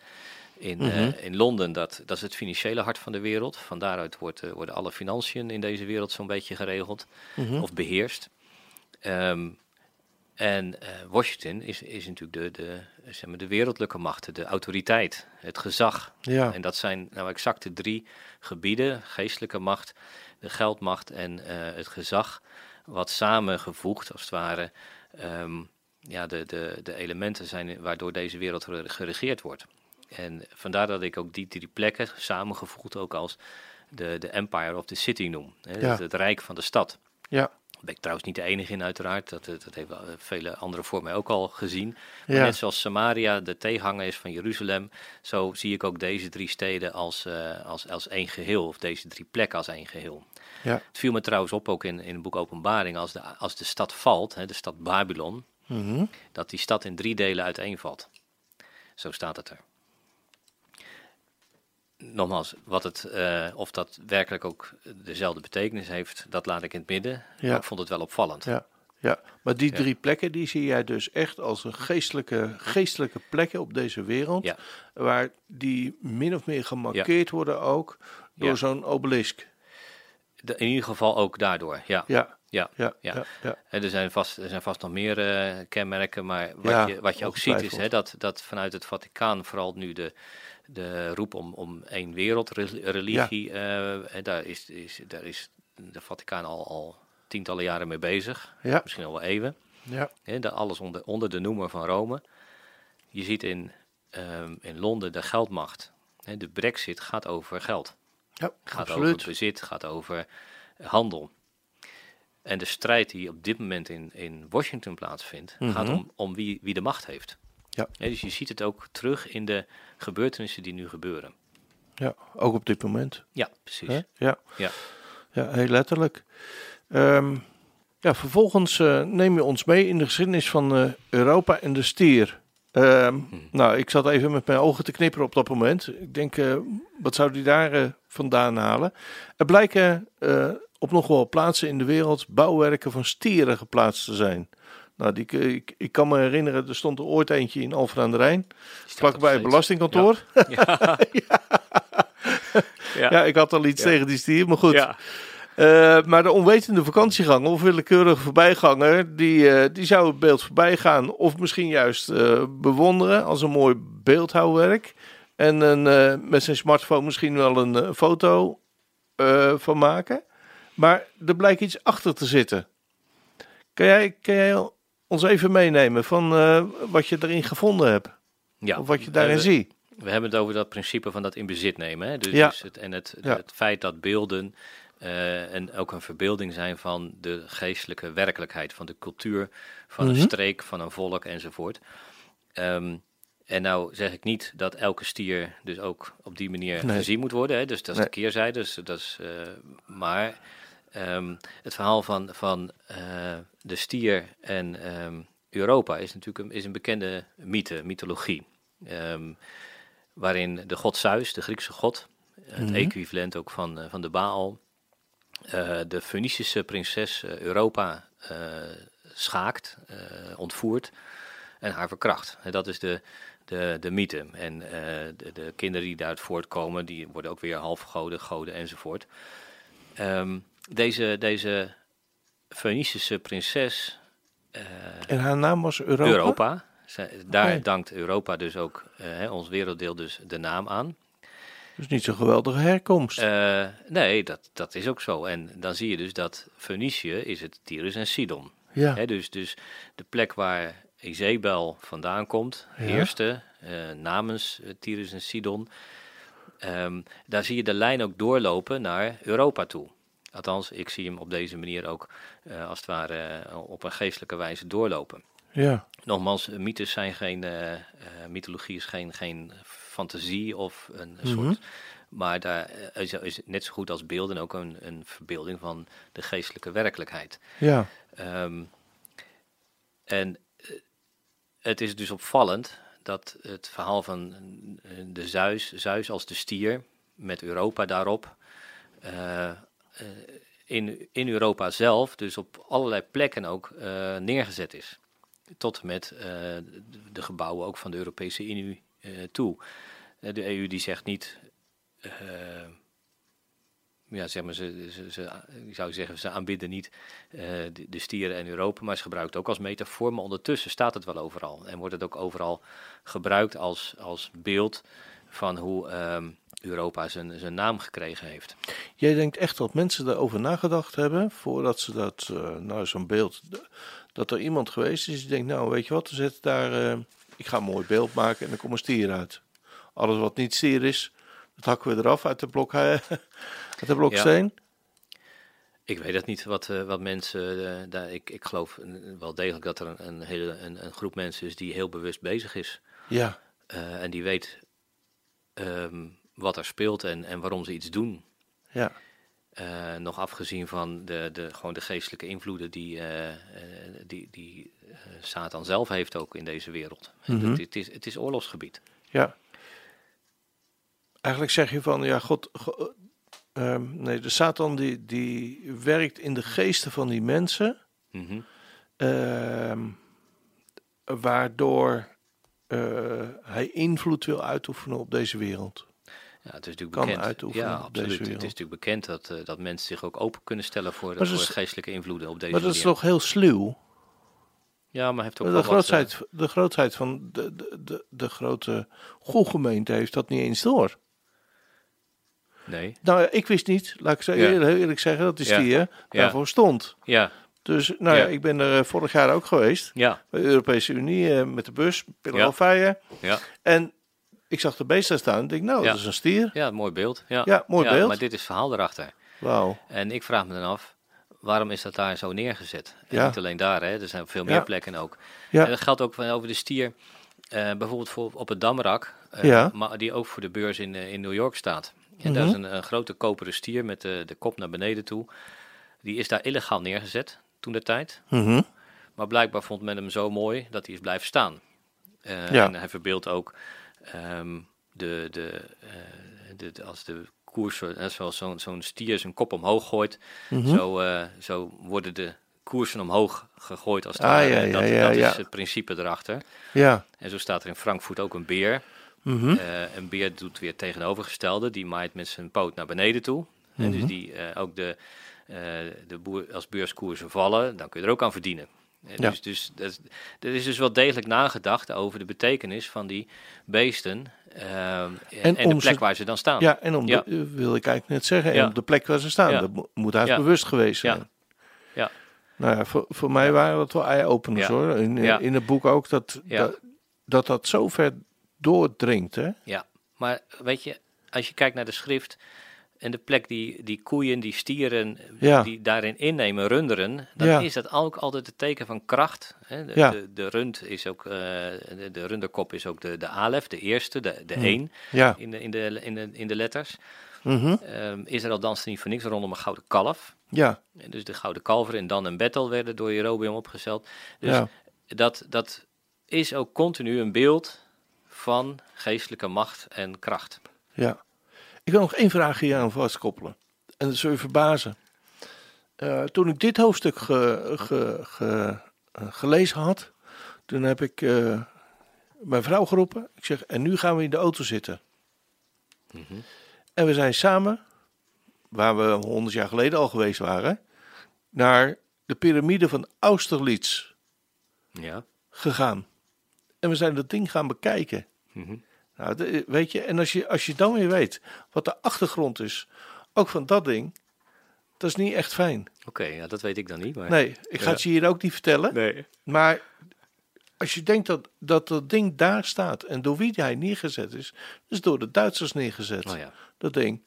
In, Mhm. eh, in Londen, dat, dat is het financiële hart van de wereld. Van daaruit wordt, eh, worden alle financiën in deze wereld zo'n beetje geregeld Mhm. of beheerst. Ehm, en Washington is, is natuurlijk de, de, zeg maar, de wereldlijke macht, de autoriteit, het gezag. ja. En dat zijn nou exact de drie gebieden: geestelijke macht, de geldmacht en het gezag, wat samengevoegd als het ware ehm, ja, de, de, de elementen zijn waardoor deze wereld gere- geregeerd wordt. En vandaar dat ik ook die drie plekken samengevoegd ook als de, de Empire of the City noem. Hè, Ja. het, het rijk van de stad. ja. Daar ben ik trouwens niet de enige in uiteraard, dat, dat heeft wel, eh, vele anderen voor mij ook al gezien. Maar Ja. net zoals Samaria de tegenhanger is van Jeruzalem, zo zie ik ook deze drie steden als, eh, als, als één geheel, of deze drie plekken als één geheel. Ja. Het viel me trouwens op ook in, in het boek Openbaring, als de, als de stad valt, hè, de stad Babylon, Mhm. dat die stad in drie delen uiteenvalt. Zo staat het er. Nogmaals, wat het, eh, of dat werkelijk ook dezelfde betekenis heeft, dat laat ik in het midden. Ja. Ik vond het wel opvallend. Ja, ja. maar die Ja. drie plekken die zie jij dus echt als een geestelijke, geestelijke plekken op deze wereld. Ja. Waar die min of meer gemarkeerd worden ook door zo'n obelisk. De- in ieder geval ook daardoor, ja. Ja, Ja, ja, Ja. ja. ja, Hè, er, zijn vast, er zijn vast nog meer eh, kenmerken, maar wat, Ja, je, wat je ook ziet is hè, dat, dat vanuit het Vaticaan vooral nu de, de roep om, om één wereldreligie, eh, en daar, is, is, daar is de Vaticaan al, al tientallen jaren mee bezig, Ja. misschien al wel eeuwen. ja. Hè, alles onder, onder de noemer van Rome. Je ziet in, ehm, in Londen de geldmacht. Hè, de brexit gaat over geld. ja gaat over absoluut. bezit, gaat over handel. En de strijd die op dit moment in, in Washington plaatsvindt, Mhm. gaat om, om wie, wie de macht heeft. Ja. Dus je ziet het ook terug in de gebeurtenissen die nu gebeuren. Ja, ook op dit moment. Ja, precies. Ja. Ja. ja, heel letterlijk. Ehm, ja, vervolgens eh, neem je ons mee in de geschiedenis van eh, Europa en de stier. Ehm, Nou, ik zat even met mijn ogen te knipperen op dat moment. Ik denk, eh, wat zou die daar vandaan halen? Er blijken eh, op nog wel plaatsen in de wereld bouwwerken van stieren geplaatst te zijn. Nou, die, ik, ik kan me herinneren, er stond er ooit eentje in Alphen aan de Rijn, vlakbij het belastingkantoor. Ja. ja. Ja, ik had al iets tegen die stier, maar goed. Eh, maar de onwetende vakantieganger of willekeurige voorbijganger, die, eh, die zou het beeld voorbij gaan of misschien juist bewonderen als een mooi beeldhouwwerk. En een, eh, met zijn smartphone misschien wel een eh, foto eh, van maken. Maar er blijkt iets achter te zitten. Kan jij, kan jij ons even meenemen van wat je erin gevonden hebt? Ja. Of wat je daarin ziet? we hebben het over dat principe van dat in bezit nemen. Hè? Dus, Ja. dus het, en het, Ja. het feit dat beelden en ook een verbeelding zijn van de geestelijke werkelijkheid, van de cultuur, van Mhm. een streek, van een volk enzovoort. Ehm, en nou zeg ik niet dat elke stier dus ook op die manier Nee. gezien moet worden. Hè? Dus dat is Nee. de keerzijde. Dus, dat is, eh, maar ehm, het verhaal van, van eh, de stier en ehm, Europa is natuurlijk een, is een bekende mythe, mythologie. Ehm, waarin de god Zeus, de Griekse god, het Mhm. equivalent ook van, eh, van de Baal, de Fenicische prinses Europa schaakt, ontvoert en haar verkracht. En dat is de, de, de mythe. En eh, de, de kinderen die daaruit voortkomen, die worden ook weer halfgoden, goden enzovoort. Ehm, deze, deze Fenicische prinses eh, En haar naam was Europa? Europa. Zij- daar dankt Europa dus ook, eh, hè, ons werelddeel dus, de naam aan. Dus niet zo'n geweldige herkomst. Nee, dat, dat is ook zo. En dan zie je dus dat Fenicië is het Tyrus en Sidon. ja. Dus, dus de plek waar Izebel vandaan komt, Ja. heerste eh, namens eh, Tyrus en Sidon. Ehm, daar zie je de lijn ook doorlopen naar Europa toe. Althans, ik zie hem op deze manier ook eh, als het ware op een geestelijke wijze doorlopen. Ja. Nogmaals, mythes zijn geen, mythologie is geen, geen fantasie of een Mhm. soort. Maar daar is, is net zo goed als beelden ook een, een verbeelding van de geestelijke werkelijkheid. Ja. Ehm, en het is dus opvallend dat het verhaal van eh, de Zeus, Zeus als de stier, met Europa daarop, eh, eh, in, in Europa zelf, dus op allerlei plekken ook neergezet is. Tot met de, gebouwen ook van de Europese Unie toe. De EU die zegt niet, ja, zeg maar, ze, ze, ze, ik zou zeggen, ze aanbidden niet eh, de, stieren en Europa, maar ze gebruiken het ook als metafoor. Maar ondertussen staat het wel overal en wordt het ook overal gebruikt als, als beeld van hoe ehm, Europa zijn, zijn naam gekregen heeft. Jij denkt echt dat mensen daarover nagedacht hebben voordat ze dat, eh, nou zo'n beeld, dat er iemand geweest is die denkt, nou weet je wat, zit daar, eh, ik ga een mooi beeld maken en er komt een stier uit. Alles wat niet stier is, dat hakken we eraf uit de, blok, uit de bloksteen. Ik weet het niet wat, eh, wat mensen eh, daar. Ik, ik geloof wel degelijk dat er een, een hele een, een groep mensen is die heel bewust bezig is. Ja, eh, en die weet ehm, wat er speelt en, en waarom ze iets doen. ja, nog afgezien van de, de, gewoon de geestelijke invloeden die, die, die Satan zelf heeft ook in deze wereld. Mhm. het, het, is, het is oorlogsgebied. ja. Eigenlijk zeg je van, ja, God, go- eh, ehm, nee, de Satan die, die werkt in de geesten van die mensen. Mhm. Ehm, waardoor eh, hij invloed wil uitoefenen op deze wereld. Ja, het is natuurlijk Kan bekend. uitoefenen Ja, op deze absoluut. Het is wereld. natuurlijk bekend dat, eh, dat mensen zich ook open kunnen stellen voor, Maar voor ze is- geestelijke invloeden op deze Maar dat is toch heel sluw? Ja, maar heeft ook De wel wat, eh, grootheid, de grootheid van de, de, de, de grote gemeente heeft dat niet eens door. Nee. Nou, ik wist niet, laat ik zo eerlijk, eerlijk zeggen, dat de Ja. stier daarvoor stond. Ja, Dus nou ja, ik ben er eh, vorig jaar ook geweest. ja, Bij de Europese Unie eh, met de bus, Ja. Pilleralfeien. ja. En ik zag de beest daar staan en ik denk, nou, Ja. dat is een stier. Ja, mooi beeld. Ja, Ja, mooi beeld. Maar dit is het verhaal erachter. Wauw. En ik vraag me dan af, waarom is dat daar zo neergezet? En Ja. niet alleen daar, hè? er zijn veel meer plekken ook. Ja. En dat geldt ook van- over de stier, eh, bijvoorbeeld voor, op het Damrak, Ja. maar die ook voor de beurs in, in New York staat. En daar is Mhm. een, een grote koperen stier met de, de kop naar beneden toe. Die is daar illegaal neergezet toen de tijd. Mhm. Maar blijkbaar vond men hem zo mooi dat hij is blijven staan. Eh, Ja. En hij verbeeldt ook ehm, de, de, eh, de, de- als de koers, eh, zoals zo'n zo'n stier zijn kop omhoog gooit, Mhm. zo, eh, zo worden de koersen omhoog gegooid als het Ah, ja, dat ja, dat is het principe erachter. Ja. En zo staat er in Frankfurt ook een beer. Eh, een beer doet weer het tegenovergestelde. Die maait met zijn poot naar beneden toe. En Mhm. dus die eh, ook de, eh, de boer, als beurskoersen vallen, dan kun je er ook aan verdienen. Ja. Dus, dus dat, is- er is dus wel degelijk nagedacht over de betekenis van die beesten eh, en, en de plek ze- waar ze dan staan. Ja, en om Ja. de, eh, wil ik eigenlijk net zeggen, en Ja. op de plek waar ze staan, dat mo- moet hij bewust geweest zijn. Ja. Nou ja, voor, voor mij waren dat wel eye-openers hoor. In, in het boek ook, dat dat, dat dat zo ver doordringt. Hè? Ja, maar weet je, als je kijkt naar de schrift en de plek die, die koeien, die stieren, Ja. die daarin innemen, runderen, dan Ja. is dat ook altijd het teken van kracht. Hè? De, Ja. de, de rund is ook, eh, de, de runderkop is ook de, de alef, de eerste, de, de Hmm. één Ja. in, de, in, de, in, de, in de letters. Mhm. Ehm, Israël danste niet voor niks rondom een gouden kalf. Ja. En dus de gouden kalver in Dan en Bethel werden door Jerobeam opgesteld. Dus Ja. dat, dat is ook continu een beeld van geestelijke macht en kracht. Ja. Ik wil nog één vraag hier aan vastkoppelen. En dat zul je verbazen. Eh, toen ik dit hoofdstuk ge- ge- ge- eh, gelezen had, toen heb ik eh, mijn vrouw geroepen. Ik zeg, en nu gaan we in de auto zitten. En we zijn samen, waar we honderd jaar geleden al geweest waren, naar de piramide van Austerlitz Ja. gegaan. En we zijn dat ding gaan bekijken. Mhm. Nou, de- weet je, en als je, als je dan weer weet wat de achtergrond is, ook van dat ding, dat is niet echt fijn. Oké, ja, dat weet ik dan niet. Maar... Nee, ik ga Ja. het je hier ook niet vertellen. Nee. Maar als je denkt dat, dat dat ding daar staat en door wie hij neergezet is, is door de Duitsers neergezet. Oh ja. Dat ding.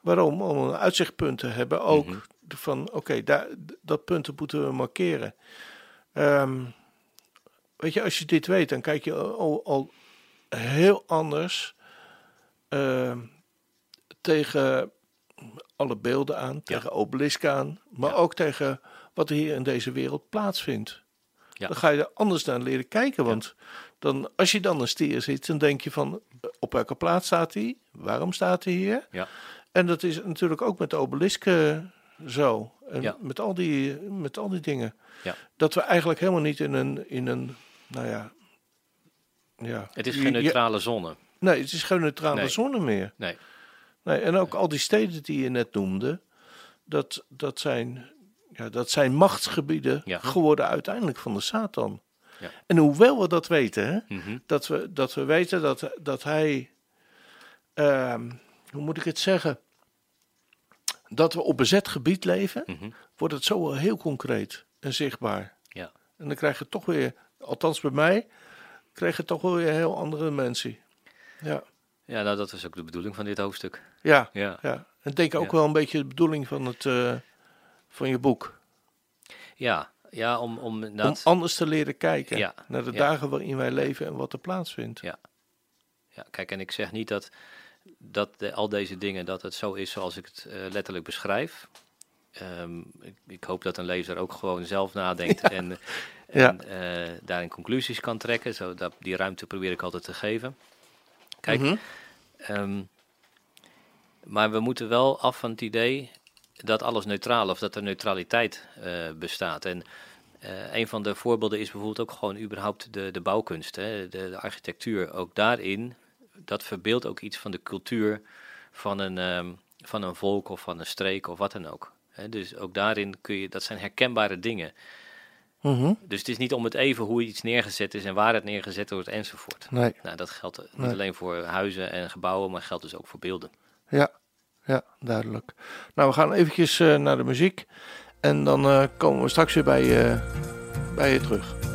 Waarom? Om een uitzichtpunt te hebben. Ook Mhm. van, oké, daar dat punt moeten we markeren. Ehm, weet je, als je dit weet, dan kijk je al, al heel anders uh, tegen alle beelden aan, tegen ja. obelisk aan, maar ja. ook tegen wat er hier in deze wereld plaatsvindt. Ja. Dan ga je er anders naar leren kijken, want dan, als je dan een stier ziet, dan denk je van op welke plaats staat hij? Waarom staat hij hier? Ja. En dat is natuurlijk ook met de obelisken zo. En met, al die, met al die dingen. Ja. Dat we eigenlijk helemaal niet in een, in een nou ja... ja het is geen neutrale zone. Nee, het is geen neutrale Nee. zone meer. Nee. Nee, en ook al die steden die je net noemde, dat, dat, zijn, ja, dat zijn machtsgebieden Ja. geworden uiteindelijk van de Satan. Ja. En hoewel we dat weten, hè, Mhm. dat, we, dat we weten dat, dat hij, ehm, hoe moet ik het zeggen, dat we op bezet gebied leven, Mhm. wordt het zo wel heel concreet en zichtbaar. Ja. En dan krijg je toch weer, althans bij mij, krijg je toch wel weer een heel andere mensen. Ja, ja, nou dat is ook de bedoeling van dit hoofdstuk. ja, Ja. ja. En ik denk ook Ja. wel een beetje de bedoeling van, het, eh, van je boek. Ja, ja om, om Om anders te leren kijken Ja, naar de ja. dagen waarin wij leven en wat er plaatsvindt. Ja. Ja, kijk, en ik zeg niet dat, dat de, al deze dingen, dat het zo is zoals ik het eh, letterlijk beschrijf. Ehm, ik, ik hoop dat een lezer ook gewoon zelf nadenkt en, Ja. en eh, daarin conclusies kan trekken. Zo, dat, die ruimte probeer ik altijd te geven. Kijk, Mhm. Ehm, maar we moeten wel af van het idee dat alles neutraal of dat er neutraliteit eh, bestaat. En eh, een van de voorbeelden is bijvoorbeeld ook gewoon überhaupt de, de bouwkunst, hè, de, de architectuur. Ook daarin, dat verbeeldt ook iets van de cultuur van een, ehm, van een volk of van een streek of wat dan ook. Dus ook daarin kun je, dat zijn herkenbare dingen. Mhm. Dus het is niet om het even hoe iets neergezet is en waar het neergezet wordt enzovoort. Nee, Nou, dat geldt niet Nee. alleen voor huizen en gebouwen, maar geldt dus ook voor beelden. ja, ja, duidelijk. Nou, we gaan eventjes eh, naar de muziek en dan eh, komen we straks weer bij, je bij je terug.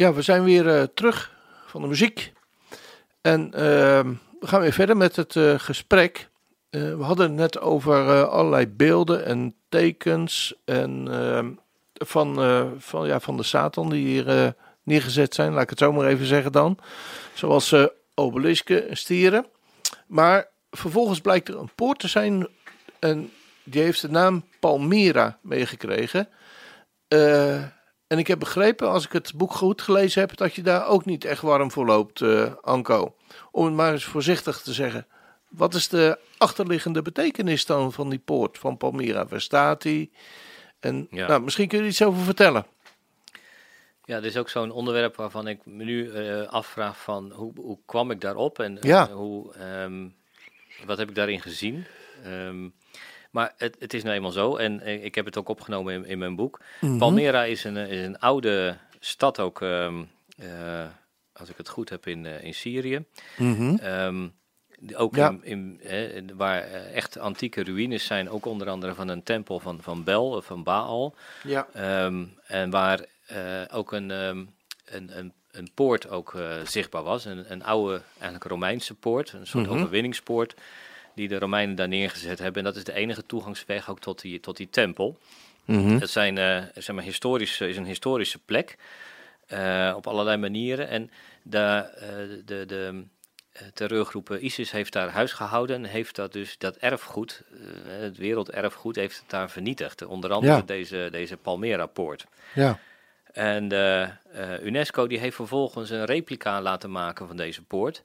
Ja, we zijn weer eh, terug van de muziek. En ehm, we gaan weer verder met het eh, gesprek. Eh, we hadden het net over allerlei beelden en tekens en, ehm, van, van, ja, van de Satan die hier neergezet zijn. Laat ik het zo maar even zeggen dan. Zoals obelisken, stieren. Maar vervolgens blijkt er een poort te zijn en die heeft de naam Palmyra meegekregen. Eh, en ik heb begrepen, als ik het boek goed gelezen heb, dat je daar ook niet echt warm voor loopt, eh, Anko. Om het maar eens voorzichtig te zeggen. Wat is de achterliggende betekenis dan van die poort van Palmyra? Waar staat die? En Ja. nou, misschien kun je er iets over vertellen. Ja, dit is ook zo'n onderwerp waarvan ik me nu eh, afvraag van hoe, hoe kwam ik daarop en Ja. eh, hoe, ehm, wat heb ik daarin gezien. Ehm, maar het, het is nou eenmaal zo en ik heb het ook opgenomen in, in mijn boek. Palmyra is een, is een oude stad ook, ehm, eh, als ik het goed heb, in, eh, in Syrië. Ehm, die ook Ja. in, in, waar eh, echt antieke ruïnes zijn, ook onder andere van een tempel van, van Bel, of van Baal. Ja. Ehm, en waar ook een, ehm, een, een, een poort ook zichtbaar was. Een, een oude, eigenlijk Romeinse poort. Een soort Mhm. overwinningspoort. Die de Romeinen daar neergezet hebben. En dat is de enige toegangsweg ook tot die, tot die tempel. Het zijn, eh, zeg maar, historische, is een historische plek. eh, op allerlei manieren. En de, eh, de, de eh, terreurgroep ISIS heeft daar huis gehouden. En heeft dat dus, dat erfgoed, eh, het werelderfgoed, heeft het daar vernietigd. Onder andere Ja. deze, deze Palmyra-poort. Ja. En de eh, UNESCO die heeft vervolgens een replica laten maken van deze poort.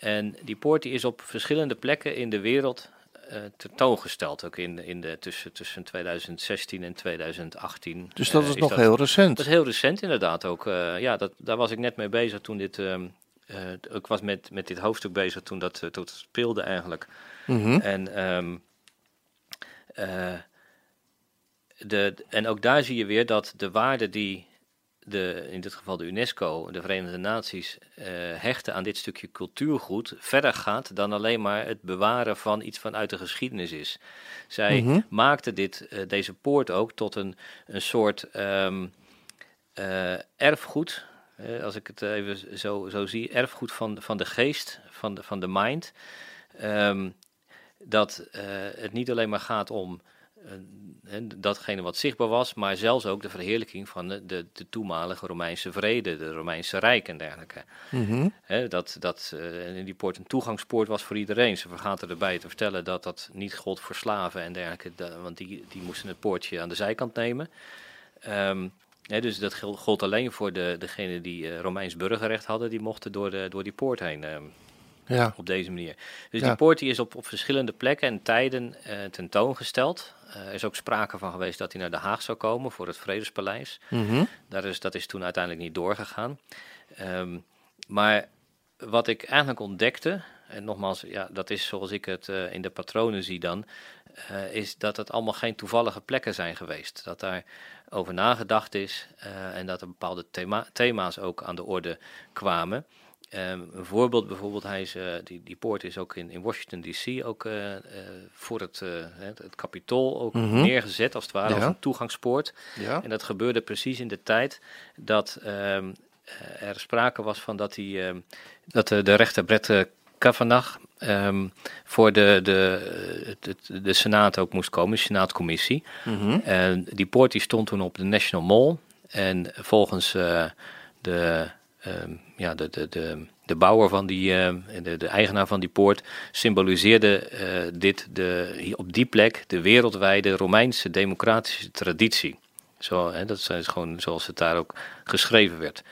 En die poort die is op verschillende plekken in de wereld eh, tentoongesteld. Ook in, in de, tussen, tussen 2016 en 2018. Dus dat eh, is nog heel recent. Dat is heel recent inderdaad ook. Eh, ja, dat, daar was ik net mee bezig toen dit... ehm, eh, ik was met, met dit hoofdstuk bezig toen dat, het speelde eigenlijk. Mhm. En, ehm, eh, de, en ook daar zie je weer dat de waarde die de, in dit geval de UNESCO, de Verenigde Naties, eh, hechten aan dit stukje cultuurgoed, verder gaat dan alleen maar het bewaren van iets van uit de geschiedenis is. Zij Mhm. maakten dit, eh, deze poort ook tot een, een soort ehm, eh, erfgoed, als ik het even zo, zo zie, erfgoed van, van de geest, van de, van de mind. Ehm, dat het niet alleen maar gaat om datgene wat zichtbaar was, maar zelfs ook de verheerlijking van de, de, de toenmalige Romeinse vrede, de Romeinse Rijk en dergelijke. Mhm. Dat dat eh, en die poort een toegangspoort was voor iedereen. Ze vergaten erbij te vertellen dat dat niet gold voor slaven en dergelijke, da- want die, die moesten het poortje aan de zijkant nemen. Hè, dus dat gold alleen voor de, degene die eh, Romeins burgerrecht hadden, die mochten door, de, door die poort heen. ehm, Ja. op deze manier. Dus Ja. die poort die is op, op verschillende plekken en tijden eh, tentoongesteld. Eh, er is ook sprake van geweest dat hij naar Den Haag zou komen voor het Vredespaleis. Mhm. Daar is, dat is toen uiteindelijk niet doorgegaan. Ehm, maar wat ik eigenlijk ontdekte, en nogmaals, ja, dat is zoals ik het eh, in de patronen zie dan, eh, is dat het allemaal geen toevallige plekken zijn geweest. Dat daar over nagedacht is en dat er bepaalde thema thema's ook aan de orde kwamen. Ehm, een voorbeeld bijvoorbeeld, hij is, eh, die, die poort is ook in, in Washington DC ook eh, eh, voor het, het, het kapitool ook Mhm. neergezet, als het ware, als een toegangspoort. Ja. En dat gebeurde precies in de tijd dat ehm, eh, er sprake was van dat, die, ehm, dat de, rechter Brett Kavanaugh voor de, de, de, de Senaat ook moest komen, de Senaatcommissie. En die poort die stond toen op de National Mall. En volgens de, ja, de, de, de, de bouwer van die, eh, de, de eigenaar van die poort, symboliseerde eh, dit de, op die plek de wereldwijde Romeinse democratische traditie. Zo, hè, dat is gewoon zoals het daar ook geschreven werd.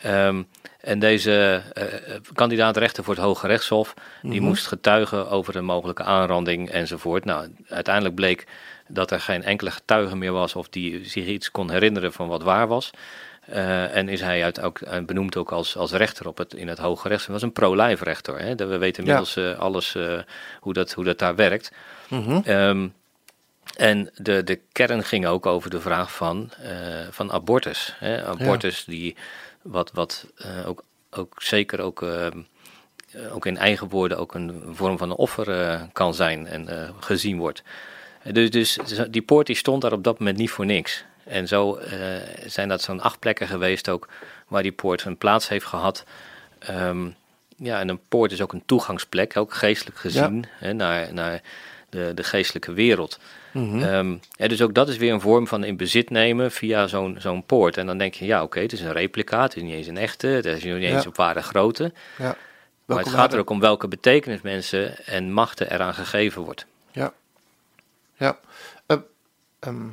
Ehm, en deze eh, eh, kandidaat rechter voor het Hoge Rechtshof, die moest getuigen over een mogelijke aanranding enzovoort. Nou, uiteindelijk bleek dat er geen enkele getuige meer was of die zich iets kon herinneren van wat waar was. Eh, en is hij uit, ook, eh, benoemd ook als, als rechter op het, in het Hoge Rechtshof. Hij was een pro-life rechter. Hè? We weten inmiddels eh, alles hoe, dat, hoe dat daar werkt. Mhm. Ehm, en de, de kern ging ook over de vraag van, van abortus. Hè? Abortus die wat, wat ook, ook zeker ook, ehm, eh, ook in eigen woorden ook een vorm van een offer kan zijn en gezien wordt. Dus, dus die poort die stond daar op dat moment niet voor niks. En zo eh, zijn dat zo'n acht plekken geweest ook waar die poort een plaats heeft gehad. Ehm, ja, en een poort is ook een toegangsplek, ook geestelijk gezien, hè, naar, naar de, de geestelijke wereld. Mhm. Ehm, dus ook dat is weer een vorm van in bezit nemen via zo'n zo'n poort. En dan denk je, ja oké, het is een replica, het is niet eens een echte, het is niet eens Ja. op ware grootte. Ja. Maar het gaat er ook om welke betekenis mensen en machten eraan gegeven wordt. Ja. Ja. Eh, ehm,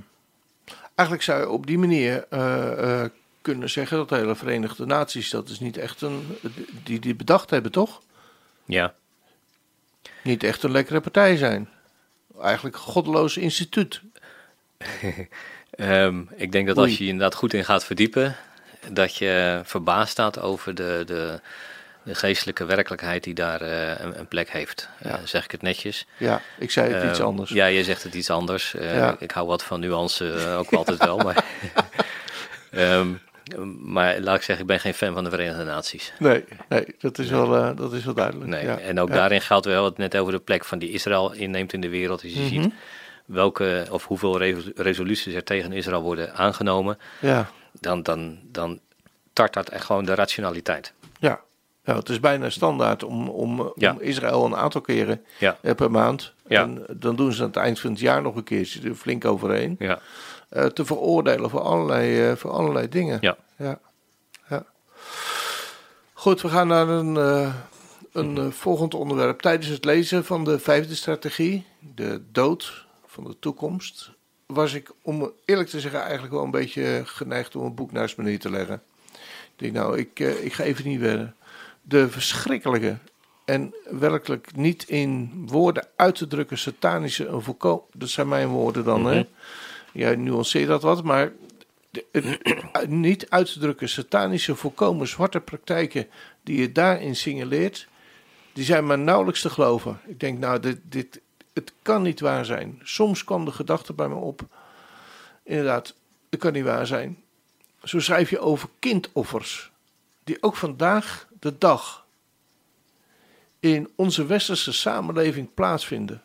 eigenlijk zou je op die manier eh, eh, kunnen zeggen dat de hele Verenigde Naties, dat is niet echt een, die die bedacht hebben, toch? Ja, Niet echt een lekkere partij zijn. Eigenlijk een goddeloos instituut. Ehm, ik denk dat als je je inderdaad goed in gaat verdiepen, dat je verbaasd staat over de, de, de geestelijke werkelijkheid die daar eh, een, een plek heeft. Eh, zeg ik het netjes. Ja, ik zei het iets Ehm, anders. Ja, je zegt het iets anders. Eh, Ja. Ik hou wat van nuance ook altijd wel. Maar, Ehm, maar laat ik zeggen, ik ben geen fan van de Verenigde Naties. Nee, nee dat, is wel, dat is wel duidelijk. Nee. Ja. En ook Ja. daarin geldt wel het net over de plek van die Israël inneemt in de wereld. Als je Mhm. ziet welke of hoeveel re- resoluties er tegen Israël worden aangenomen, Ja. dan, dan, dan tart dat echt gewoon de rationaliteit. Ja. ja, het is bijna standaard om, om, Ja. om Israël een aantal keren Ja, eh, per maand. Ja. En dan doen ze aan het eind van het jaar nog een keertje er flink overheen. ja, eh, te veroordelen voor allerlei, eh, voor allerlei dingen. ja. Ja. Goed, we gaan naar een, eh, een eh, volgend onderwerp. Tijdens het lezen van de vijfde strategie, de dood van de toekomst, was ik, om eerlijk te zeggen, eigenlijk wel een beetje geneigd om een boek naast me neer te leggen. Ik denk, nou, ik, eh, ik ga even niet verder. De verschrikkelijke en werkelijk niet in woorden uit te drukken satanische en volkomen, dat zijn mijn woorden dan, hè. Ja, nuanceer dat wat, maar de- niet uit te drukken satanische volkomen zwarte praktijken die je daarin signaleert, die zijn maar nauwelijks te geloven. Ik denk, nou, dit, dit, het kan niet waar zijn. Soms kwam de gedachte bij me op, inderdaad, het kan niet waar zijn. Zo schrijf je over kindoffers, die ook vandaag de dag in onze westerse samenleving plaatsvinden.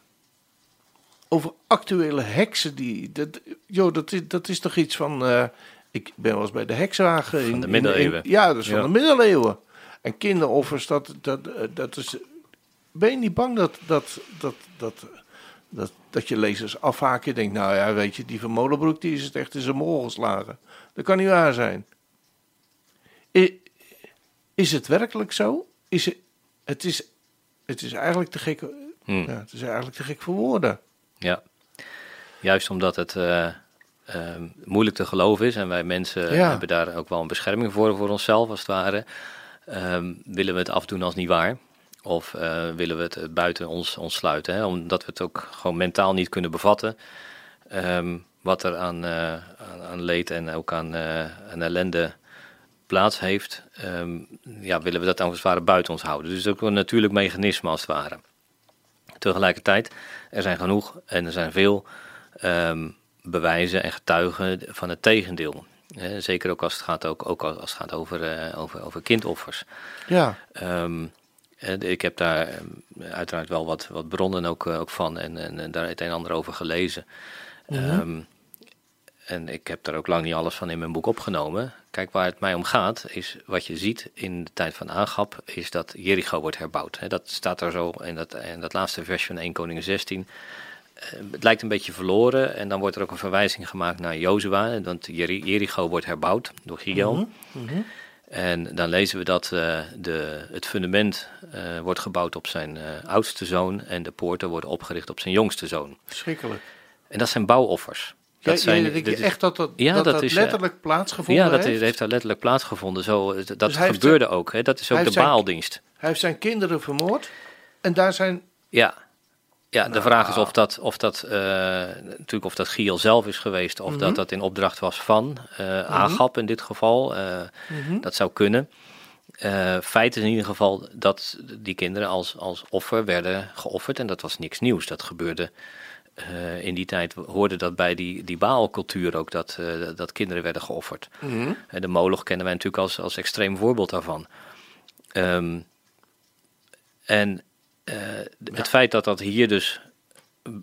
Over actuele heksen die. Dat, joh, dat, is, dat is toch iets van. eh, ik ben wel eens bij de heksenwagen. in- Van de middeleeuwen. in- ja, dat is van de middeleeuwen. En kinderoffers, dat, dat, eh, dat is. Ben je niet bang dat, dat, dat, dat, dat, dat je lezers afhaken? Je denkt, nou ja, weet je, die van Molenbroek die is het echt in zijn mol geslagen. Dat kan niet waar zijn. I- Is het werkelijk zo? Is het, het, is, het is eigenlijk te gek. Hm. Ja, het is eigenlijk te gek voor woorden. Ja, juist omdat het eh, ehm, moeilijk te geloven is en wij mensen Ja. hebben daar ook wel een bescherming voor, voor onszelf als het ware, ehm, willen we het afdoen als niet waar. Of eh, willen we het eh, buiten ons, ons sluiten, hè? omdat we het ook gewoon mentaal niet kunnen bevatten. ehm, wat er aan, aan, aan leed en ook aan, aan ellende plaats heeft, ehm, ja, willen we dat als het ware buiten ons houden. Dus ook een natuurlijk mechanisme als het ware. Tegelijkertijd, er zijn genoeg en er zijn veel ehm, bewijzen en getuigen van het tegendeel. Zeker ook als het gaat, ook, ook als het gaat over, eh, over, over kindoffers. Ja, Ehm, eh, ik heb daar uiteraard wel wat, wat bronnen ook, eh, ook van en, en, en daar het een en ander over gelezen. Ehm, en ik heb daar ook lang niet alles van in mijn boek opgenomen. Kijk, waar het mij om gaat, is wat je ziet in de tijd van Agap, is dat Jericho wordt herbouwd. Dat staat er zo in dat, in dat laatste vers van 1 Koningen 16. Eh, het lijkt een beetje verloren en dan wordt er ook een verwijzing gemaakt naar Jozua, want Jeri- Jericho wordt herbouwd door Giel. En dan lezen we dat eh, de, het fundament eh, wordt gebouwd op zijn oudste zoon en de poorten worden opgericht op zijn jongste zoon. Verschrikkelijk. En dat zijn bouwoffers. Ja, Dat zijn, ja, denk je echt dat dat, Ja, dat, dat dat is, eh, letterlijk plaatsgevonden ja, dat heeft? heeft, heeft daar letterlijk plaatsgevonden. Zo, eh, dat Dus heeft gebeurde ook. Hè? Dat is ook de heeft zijn- baaldienst. Hij heeft zijn kinderen vermoord. En daar zijn... Ja, ja de Nou. vraag is of dat, of dat uh, natuurlijk of dat Giel zelf is geweest, of Mhm. dat dat in opdracht was van uh, Agap in dit geval. Uh, Mhm. Dat zou kunnen. Uh, feit is in ieder geval dat die kinderen als, als offer werden geofferd en dat was niks nieuws. Dat gebeurde uh, in die tijd, hoorde dat bij die, die Baalcultuur ook, dat, uh, dat kinderen werden geofferd. Mhm. De Moloch kennen wij natuurlijk als, als extreem voorbeeld daarvan. Um, en het feit dat dat hier dus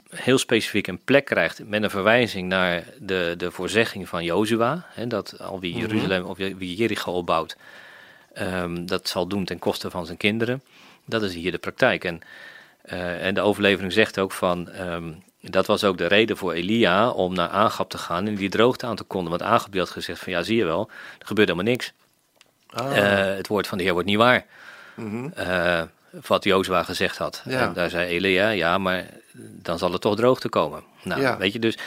heel specifiek een plek krijgt met een verwijzing naar de, de voorzegging van Jozua, hè, dat al wie Jeruzalem mm -hmm. of wie Jericho opbouwt, um, dat zal doen ten koste van zijn kinderen. Dat is hier de praktijk. En, en de overlevering zegt ook van, um, dat was ook de reden voor Elia om naar Agap te gaan en die droogte aan te kondigen. Want die had gezegd van, ja zie je wel, er gebeurt helemaal niks. Ah. Uh, het woord van de Heer wordt niet waar. Mm -hmm. uh, wat Jozua gezegd had. Ja. En daar zei Elia, ja, maar dan zal het toch droogte komen. Nou, Ja. weet je, dus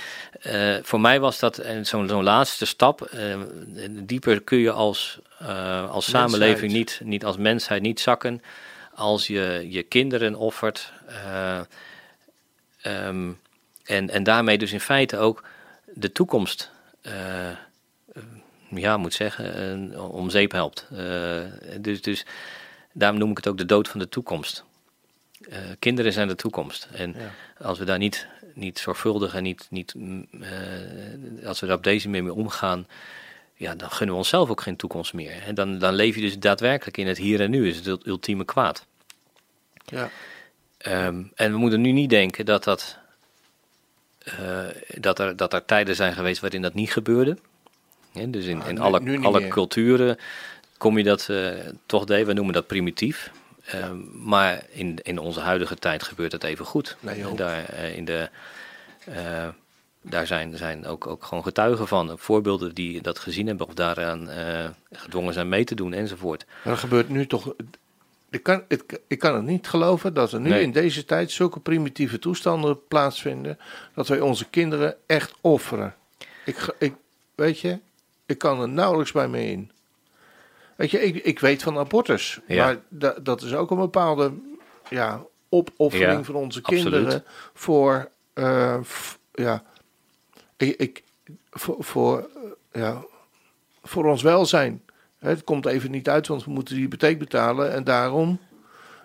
uh, voor mij was dat zo'n zo'n laatste stap. Dieper kun je als, als samenleving niet, niet, als mensheid niet zakken. Als je je kinderen offert. Um, en, en daarmee dus in feite ook de toekomst, ja, moet zeggen, om zeep helpt. dus, dus daarom noem ik het ook de dood van de toekomst. Kinderen zijn de toekomst. En Ja. als we daar niet, niet zorgvuldig en niet, niet uh, als we daar op deze manier mee omgaan, ja, dan gunnen we onszelf ook geen toekomst meer. En dan, dan leef je dus daadwerkelijk in het hier en nu, is het ultieme kwaad. Ja. Um, en we moeten nu niet denken dat, dat, dat, er, dat er tijden zijn geweest waarin dat niet gebeurde. Ja, dus in, Ah, in nu- alle, nu alle meer. culturen kom je dat uh, toch deed. We noemen dat primitief. Uh, maar in, in onze huidige tijd gebeurt het even goed. Nee, joh. daar, in de, daar zijn, zijn ook, ook gewoon getuigen van. Voorbeelden die dat gezien hebben of daaraan uh, gedwongen zijn mee te doen enzovoort. Maar er gebeurt nu toch. Ik kan, ik kan het niet geloven dat er nu Nee. in deze tijd zulke primitieve toestanden plaatsvinden. Dat wij onze kinderen echt offeren. Ik, ik, weet je, ik kan er nauwelijks bij me in. Weet je, ik, ik weet van abortus. Ja. Maar da, dat is ook een bepaalde ja, opoffering Ja, van onze absoluut. kinderen. Voor, eh, f- ja, ik, ik, voor, voor, eh, ja, voor ons welzijn. Het komt even niet uit, want we moeten die hypotheek betalen. En daarom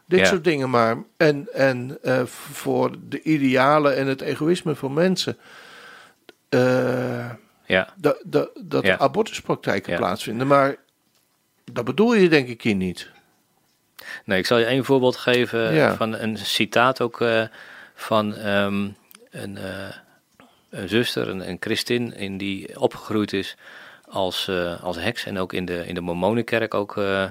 dit Ja. soort dingen maar. En, en eh, voor de idealen en het egoïsme van mensen. eh, Ja, dat, dat, dat Ja. abortuspraktijken Ja. plaatsvinden. Maar dat bedoel je denk ik hier niet. Nee, ik zal je één voorbeeld geven van een citaat ook eh, van ehm, een, een zuster, een, een christin, in die opgegroeid is als, eh, als heks en ook in de, in de Mormonenkerk ook eh,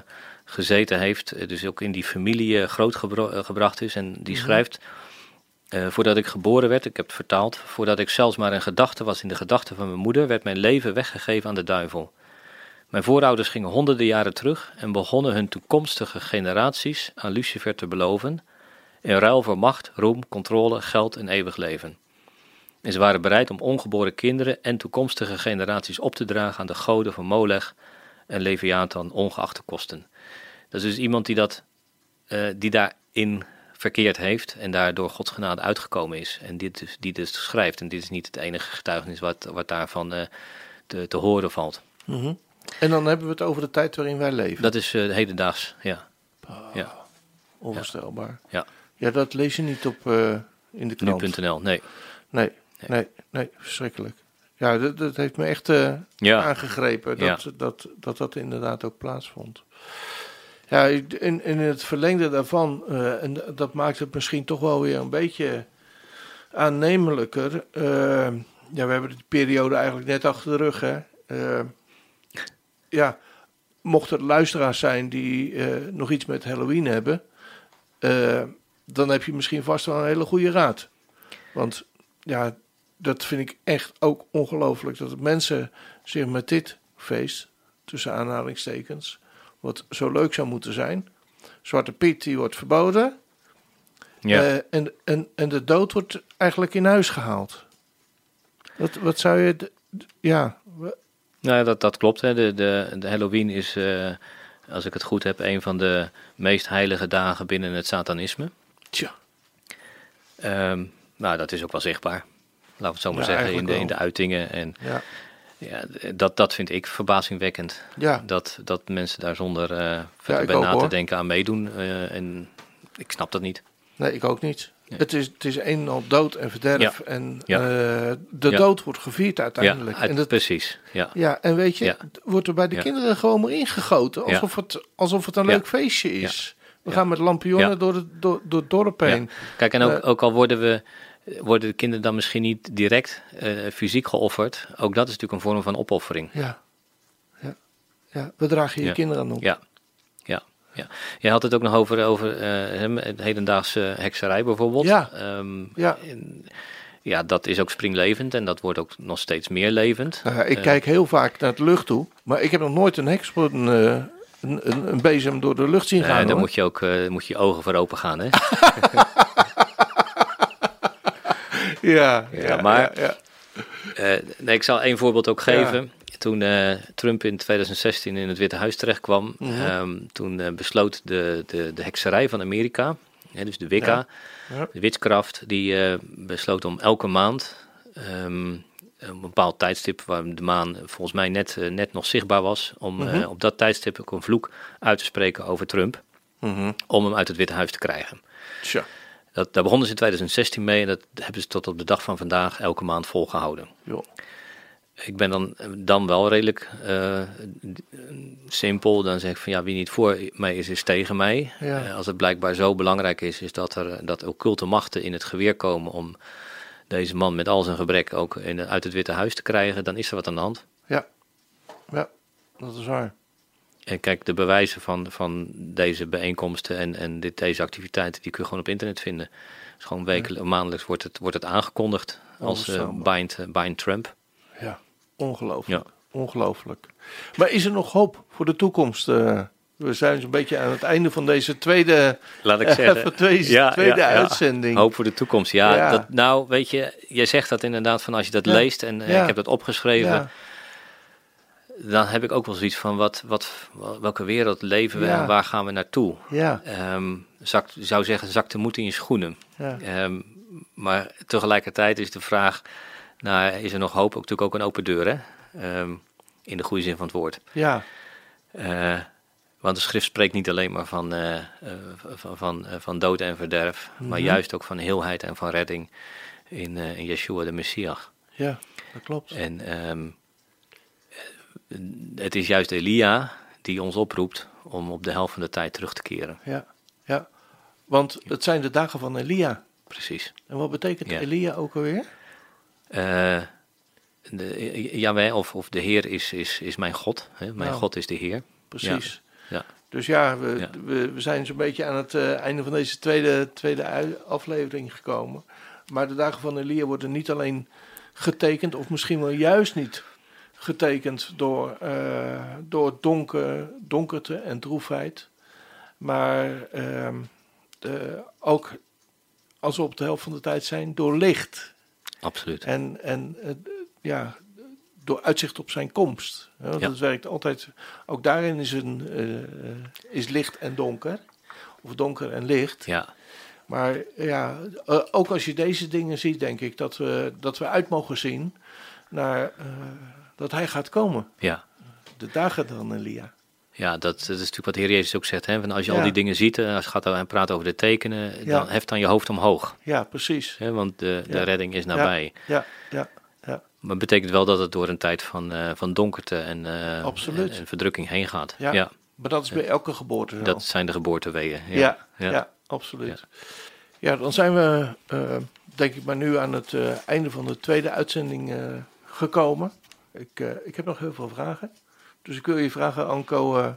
gezeten heeft. eh, Dus ook in die familie grootgebracht is. En die schrijft, eh, voordat ik geboren werd, ik heb het vertaald, voordat ik zelfs maar een gedachte was in de gedachten van mijn moeder, werd mijn leven weggegeven aan de duivel. Mijn voorouders gingen honderden jaren terug en begonnen hun toekomstige generaties aan Lucifer te beloven, in ruil voor macht, roem, controle, geld en eeuwig leven. En ze waren bereid om ongeboren kinderen en toekomstige generaties op te dragen aan de goden van Molech en Leviathan, ongeacht de kosten. Dat is dus iemand die, dat, eh, die daarin verkeerd heeft en daar door Gods genade uitgekomen is. En dit dus, die dus schrijft. En dit is niet het enige getuigenis wat, wat daarvan eh, te, te horen valt. En dan hebben we het over de tijd waarin wij leven. Dat is eh, hedendaags, ja. ja. Onvoorstelbaar. Ja. Ja, dat lees je niet op in de krant. Nu.nl, nee. Nee, nee, nee, verschrikkelijk. Ja, dat, dat heeft me echt eh, Ja. aangegrepen dat, Ja. dat, dat dat inderdaad ook plaatsvond. Ja, in, in het verlengde daarvan, eh, en dat maakt het misschien toch wel weer een beetje aannemelijker. eh, ja, we hebben de periode eigenlijk net achter de rug, hè. Ja, mochten er luisteraars zijn die nog iets met Halloween hebben, dan heb je misschien vast wel een hele goede raad. Want ja, dat vind ik echt ook ongelooflijk dat mensen zich met dit feest, tussen aanhalingstekens, wat zo leuk zou moeten zijn. Zwarte Piet die wordt verboden. Ja. Eh, en, en, en de dood wordt eigenlijk in huis gehaald. Wat, wat zou je. Ja, Nou, ja, dat, dat klopt. Hè. De, de, de Halloween is, eh, als ik het goed heb, een van de meest heilige dagen binnen het satanisme. tja. Ehm, nou, dat is ook wel zichtbaar. Laten we het zo maar Ja, zeggen, in de, in de uitingen. En Ja, ja, dat, dat vind ik verbazingwekkend. ja, Dat, dat mensen daar zonder ik verder bij ook, na te denken aan meedoen. eh, en ik snap dat niet. nee, ik ook niet. Het, is, het is een en al dood en verderf. En eh, de dood wordt gevierd uiteindelijk. Ja, uit- en dat, precies. Ja. ja, en weet je, wordt er bij de Ja. kinderen gewoon maar ingegoten. Ja. Alsof, het, alsof het een Ja. leuk feestje is. We Ja. gaan met lampionnen Ja. door, het, door, door het dorp heen. Kijk, en ook, ook al worden, we, worden de kinderen dan misschien niet direct eh, fysiek geofferd, ook dat is natuurlijk een vorm van opoffering. Ja. Ja. ja. We dragen je Ja. kinderen aan op. Ja, ja, ja. Jij had het ook nog over, over eh, het hedendaagse hekserij bijvoorbeeld. Ja. Ehm, Ja. ja, dat is ook springlevend en dat wordt ook nog steeds meer levend. Nou ja, ik Eh, kijk heel vaak naar de lucht toe. Maar ik heb nog nooit een heks een, een, een, een bezem door de lucht zien gaan. daar hoor. moet je ook moet je ogen voor open gaan. Hè? Ja, Ja, maar-. Eh, nee, ik zal één voorbeeld ook geven. Toen eh, Trump in 2016 in het Witte Huis terechtkwam, Mhm. ehm, toen eh, besloot de, de, de hekserij van Amerika, hè, dus de Wicca, de witchcraft, die besloot om elke maand ehm, een bepaald tijdstip waar de maan volgens mij net, net nog zichtbaar was, om Mhm. op dat tijdstip ook een vloek uit te spreken over Trump, Mhm. om hem uit het Witte Huis te krijgen. Tja, Dat, daar begonnen ze in 2016 mee en dat hebben ze tot op de dag van vandaag elke maand volgehouden. Ik ben dan, dan wel redelijk eh, simpel. Dan zeg ik van ja, wie niet voor mij is, is tegen mij. Ja. Eh, als het blijkbaar zo belangrijk is, is dat er dat occulte machten in het geweer komen om deze man met al zijn gebrek ook in, uit het Witte Huis te krijgen, dan is er wat aan de hand. Ja. ja, dat is waar. En kijk, de bewijzen van, van deze bijeenkomsten en, en dit, deze activiteiten, die kun je gewoon op internet vinden. Dus gewoon wekelijks, maandelijks wordt het, wordt het aangekondigd als Onvoorstelbaar. bind, eh, bind Trump. Ja, ongelooflijk. Ja. Ongelooflijk. Maar is er nog hoop voor de toekomst? Eh, we zijn zo'n beetje aan het einde van deze tweede, Laat ik zeggen. van deze tweede uitzending. Hoop voor de toekomst. Ja, Ja. Dat, nou weet je, jij zegt dat inderdaad van als je dat Ja. leest en Ja. ik heb dat opgeschreven, Ja, dan heb ik ook wel zoiets van wat, wat, welke wereld leven we Ja. en waar gaan we naartoe? ja, Ehm zakt, zou zeggen, zak de moed in je schoenen. ja. Ehm, maar tegelijkertijd is de vraag, nou, is er nog hoop? Ook natuurlijk ook een open deur, hè? Ehm, in de goede zin van het woord. ja. Eh, want de schrift spreekt niet alleen maar van, eh, eh, van, van, van dood en verderf, maar Mhm. juist ook van heelheid en van redding in, in Yeshua de Messias. ja, dat klopt. En het is juist Elia die ons oproept om op de helft van de tijd terug te keren. Ja, ja. Want het zijn de dagen van Elia. Precies. En wat betekent Ja. Elia ook alweer? Eh de, Jawel, of, of de Heer is, is, is mijn God. Hè? Mijn Nou. God is de Heer. Precies. Ja. Dus ja, we, Ja. We, we zijn zo'n beetje aan het eh, einde van deze tweede, tweede aflevering gekomen. Maar de dagen van Elia worden niet alleen getekend, of misschien wel juist niet getekend door, eh, door donker, donkerte en droefheid. Maar ehm, de- ook als we op de helft van de tijd zijn, door licht. Absoluut. En, en eh, ja, door uitzicht op zijn komst. Ja. Dat werkt altijd. Ook daarin is, een, eh, is licht en donker. Of donker en licht. Ja, Maar ja, ook als je deze dingen ziet, denk ik dat we, dat we uit mogen zien naar dat hij gaat komen. ja. De dagen dan, Elia. Ja, dat, dat is natuurlijk wat de Heer Jezus ook zegt. Hè? Van als je Ja. al die dingen ziet, en als je gaat en praat over de tekenen, Ja. dan heft dan je hoofd omhoog. Ja, precies. Hè? Want de, de Ja. redding is nabij. Ja, ja, ja, Maar het betekent wel dat het door een tijd van, eh, van donkerte en, eh, Absoluut. en, en verdrukking heen gaat. Ja. Maar dat is bij elke geboorte zo. Dat zijn de geboorteweeën. Ja, ja, ja. absoluut. Ja. dan zijn we, eh, denk ik maar nu aan het eh, einde van de tweede uitzending eh, gekomen. Ik, eh, ik heb nog heel veel vragen. Dus ik wil je vragen, Anko, eh,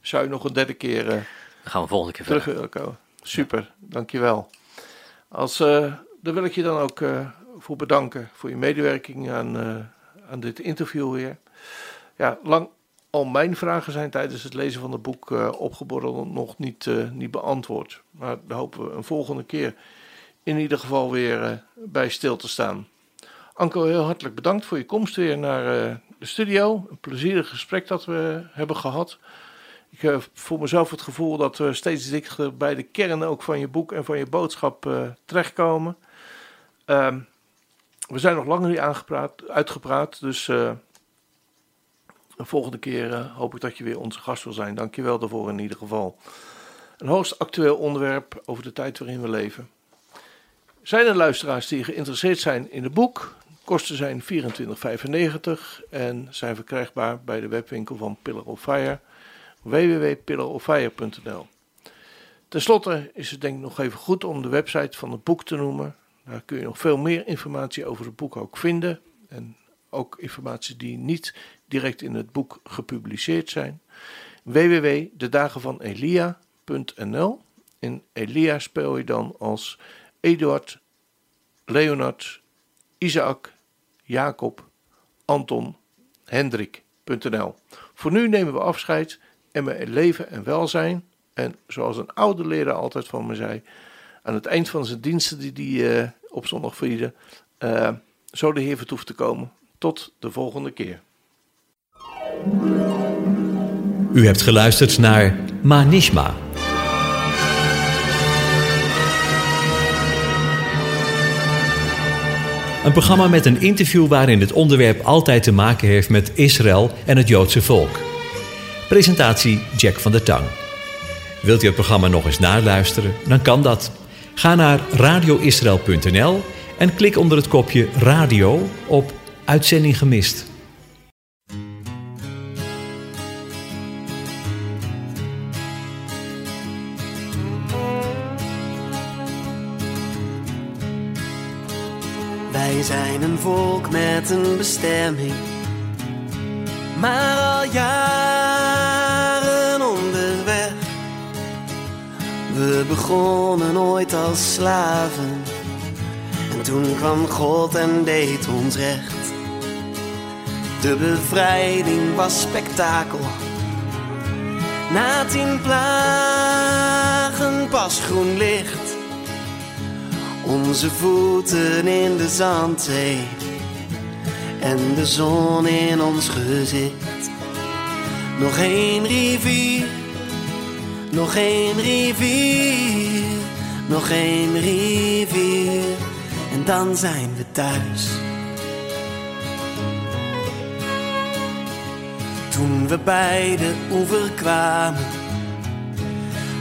zou je nog een derde keer Dan gaan we volgende keer terug verder. komen? Super, dankjewel. Als, daar wil ik je dan ook voor bedanken voor je medewerking aan, aan dit interview weer. Ja, lang al mijn vragen zijn tijdens het lezen van het boek opgeborreld nog niet, niet beantwoord. Maar daar hopen we een volgende keer in ieder geval weer bij stil te staan. Anko, heel hartelijk bedankt voor je komst weer naar eh, de studio. Een plezierig gesprek dat we hebben gehad. Ik heb voor mezelf het gevoel dat we steeds dichter bij de kern ook van je boek en van je boodschap eh, terechtkomen. Ehm, we zijn nog lang niet aangepraat, uitgepraat, dus eh, de volgende keer eh, hoop ik dat je weer onze gast wil zijn. Dank je wel daarvoor in ieder geval. Een hoogst actueel onderwerp over de tijd waarin we leven. Zijn er luisteraars die geïnteresseerd zijn in het boek? Kosten zijn 24,95 en zijn verkrijgbaar bij de webwinkel van Pillar of Fire www.pillaroffire.nl. Ten slotte is het denk ik nog even goed om de website van het boek te noemen. Daar kun je nog veel meer informatie over het boek ook vinden. En ook informatie die niet direct in het boek gepubliceerd zijn. www.dedagenvanelia.nl In Elia speel je dan als Eduard, Leonard, Isaac, Jacob, Anton, Hendrik.nl. Voor nu nemen we afscheid en met leven en welzijn. En zoals een oude leraar altijd van me zei, aan het eind van zijn diensten die die eh, op zondag vierde, eh, zo de Heer vertoeft te komen. Tot de volgende keer. U hebt geluisterd naar Manishma. Een programma met een interview waarin het onderwerp altijd te maken heeft met Israël en het Joodse volk. Presentatie Jack van der Tang. Wilt u het programma nog eens naluisteren? Dan kan dat. Ga naar radioisrael.nl en klik onder het kopje radio op Uitzending gemist. Volk met een bestemming, maar al jaren onderweg. We begonnen ooit als slaven, en toen kwam God en deed ons recht. De bevrijding was spektakel. Na tien plagen pas groen licht. Onze voeten in de zandzee en de zon in ons gezicht. Nog één rivier, nog één rivier, nog één rivier en dan zijn we thuis. Toen we bij de oever kwamen,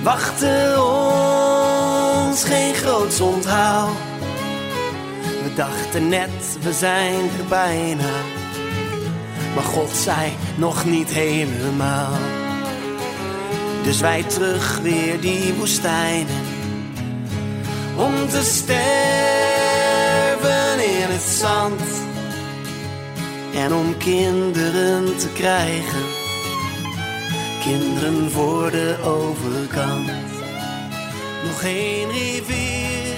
wachtte ons geen groots onthaal. Dachten net, we zijn er bijna. Maar God zei nog niet helemaal. Dus wij terug weer die woestijnen. Om te sterven in het zand. En om kinderen te krijgen. Kinderen voor de overkant. Nog één rivier,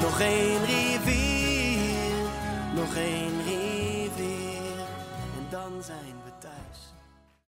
nog één rivier,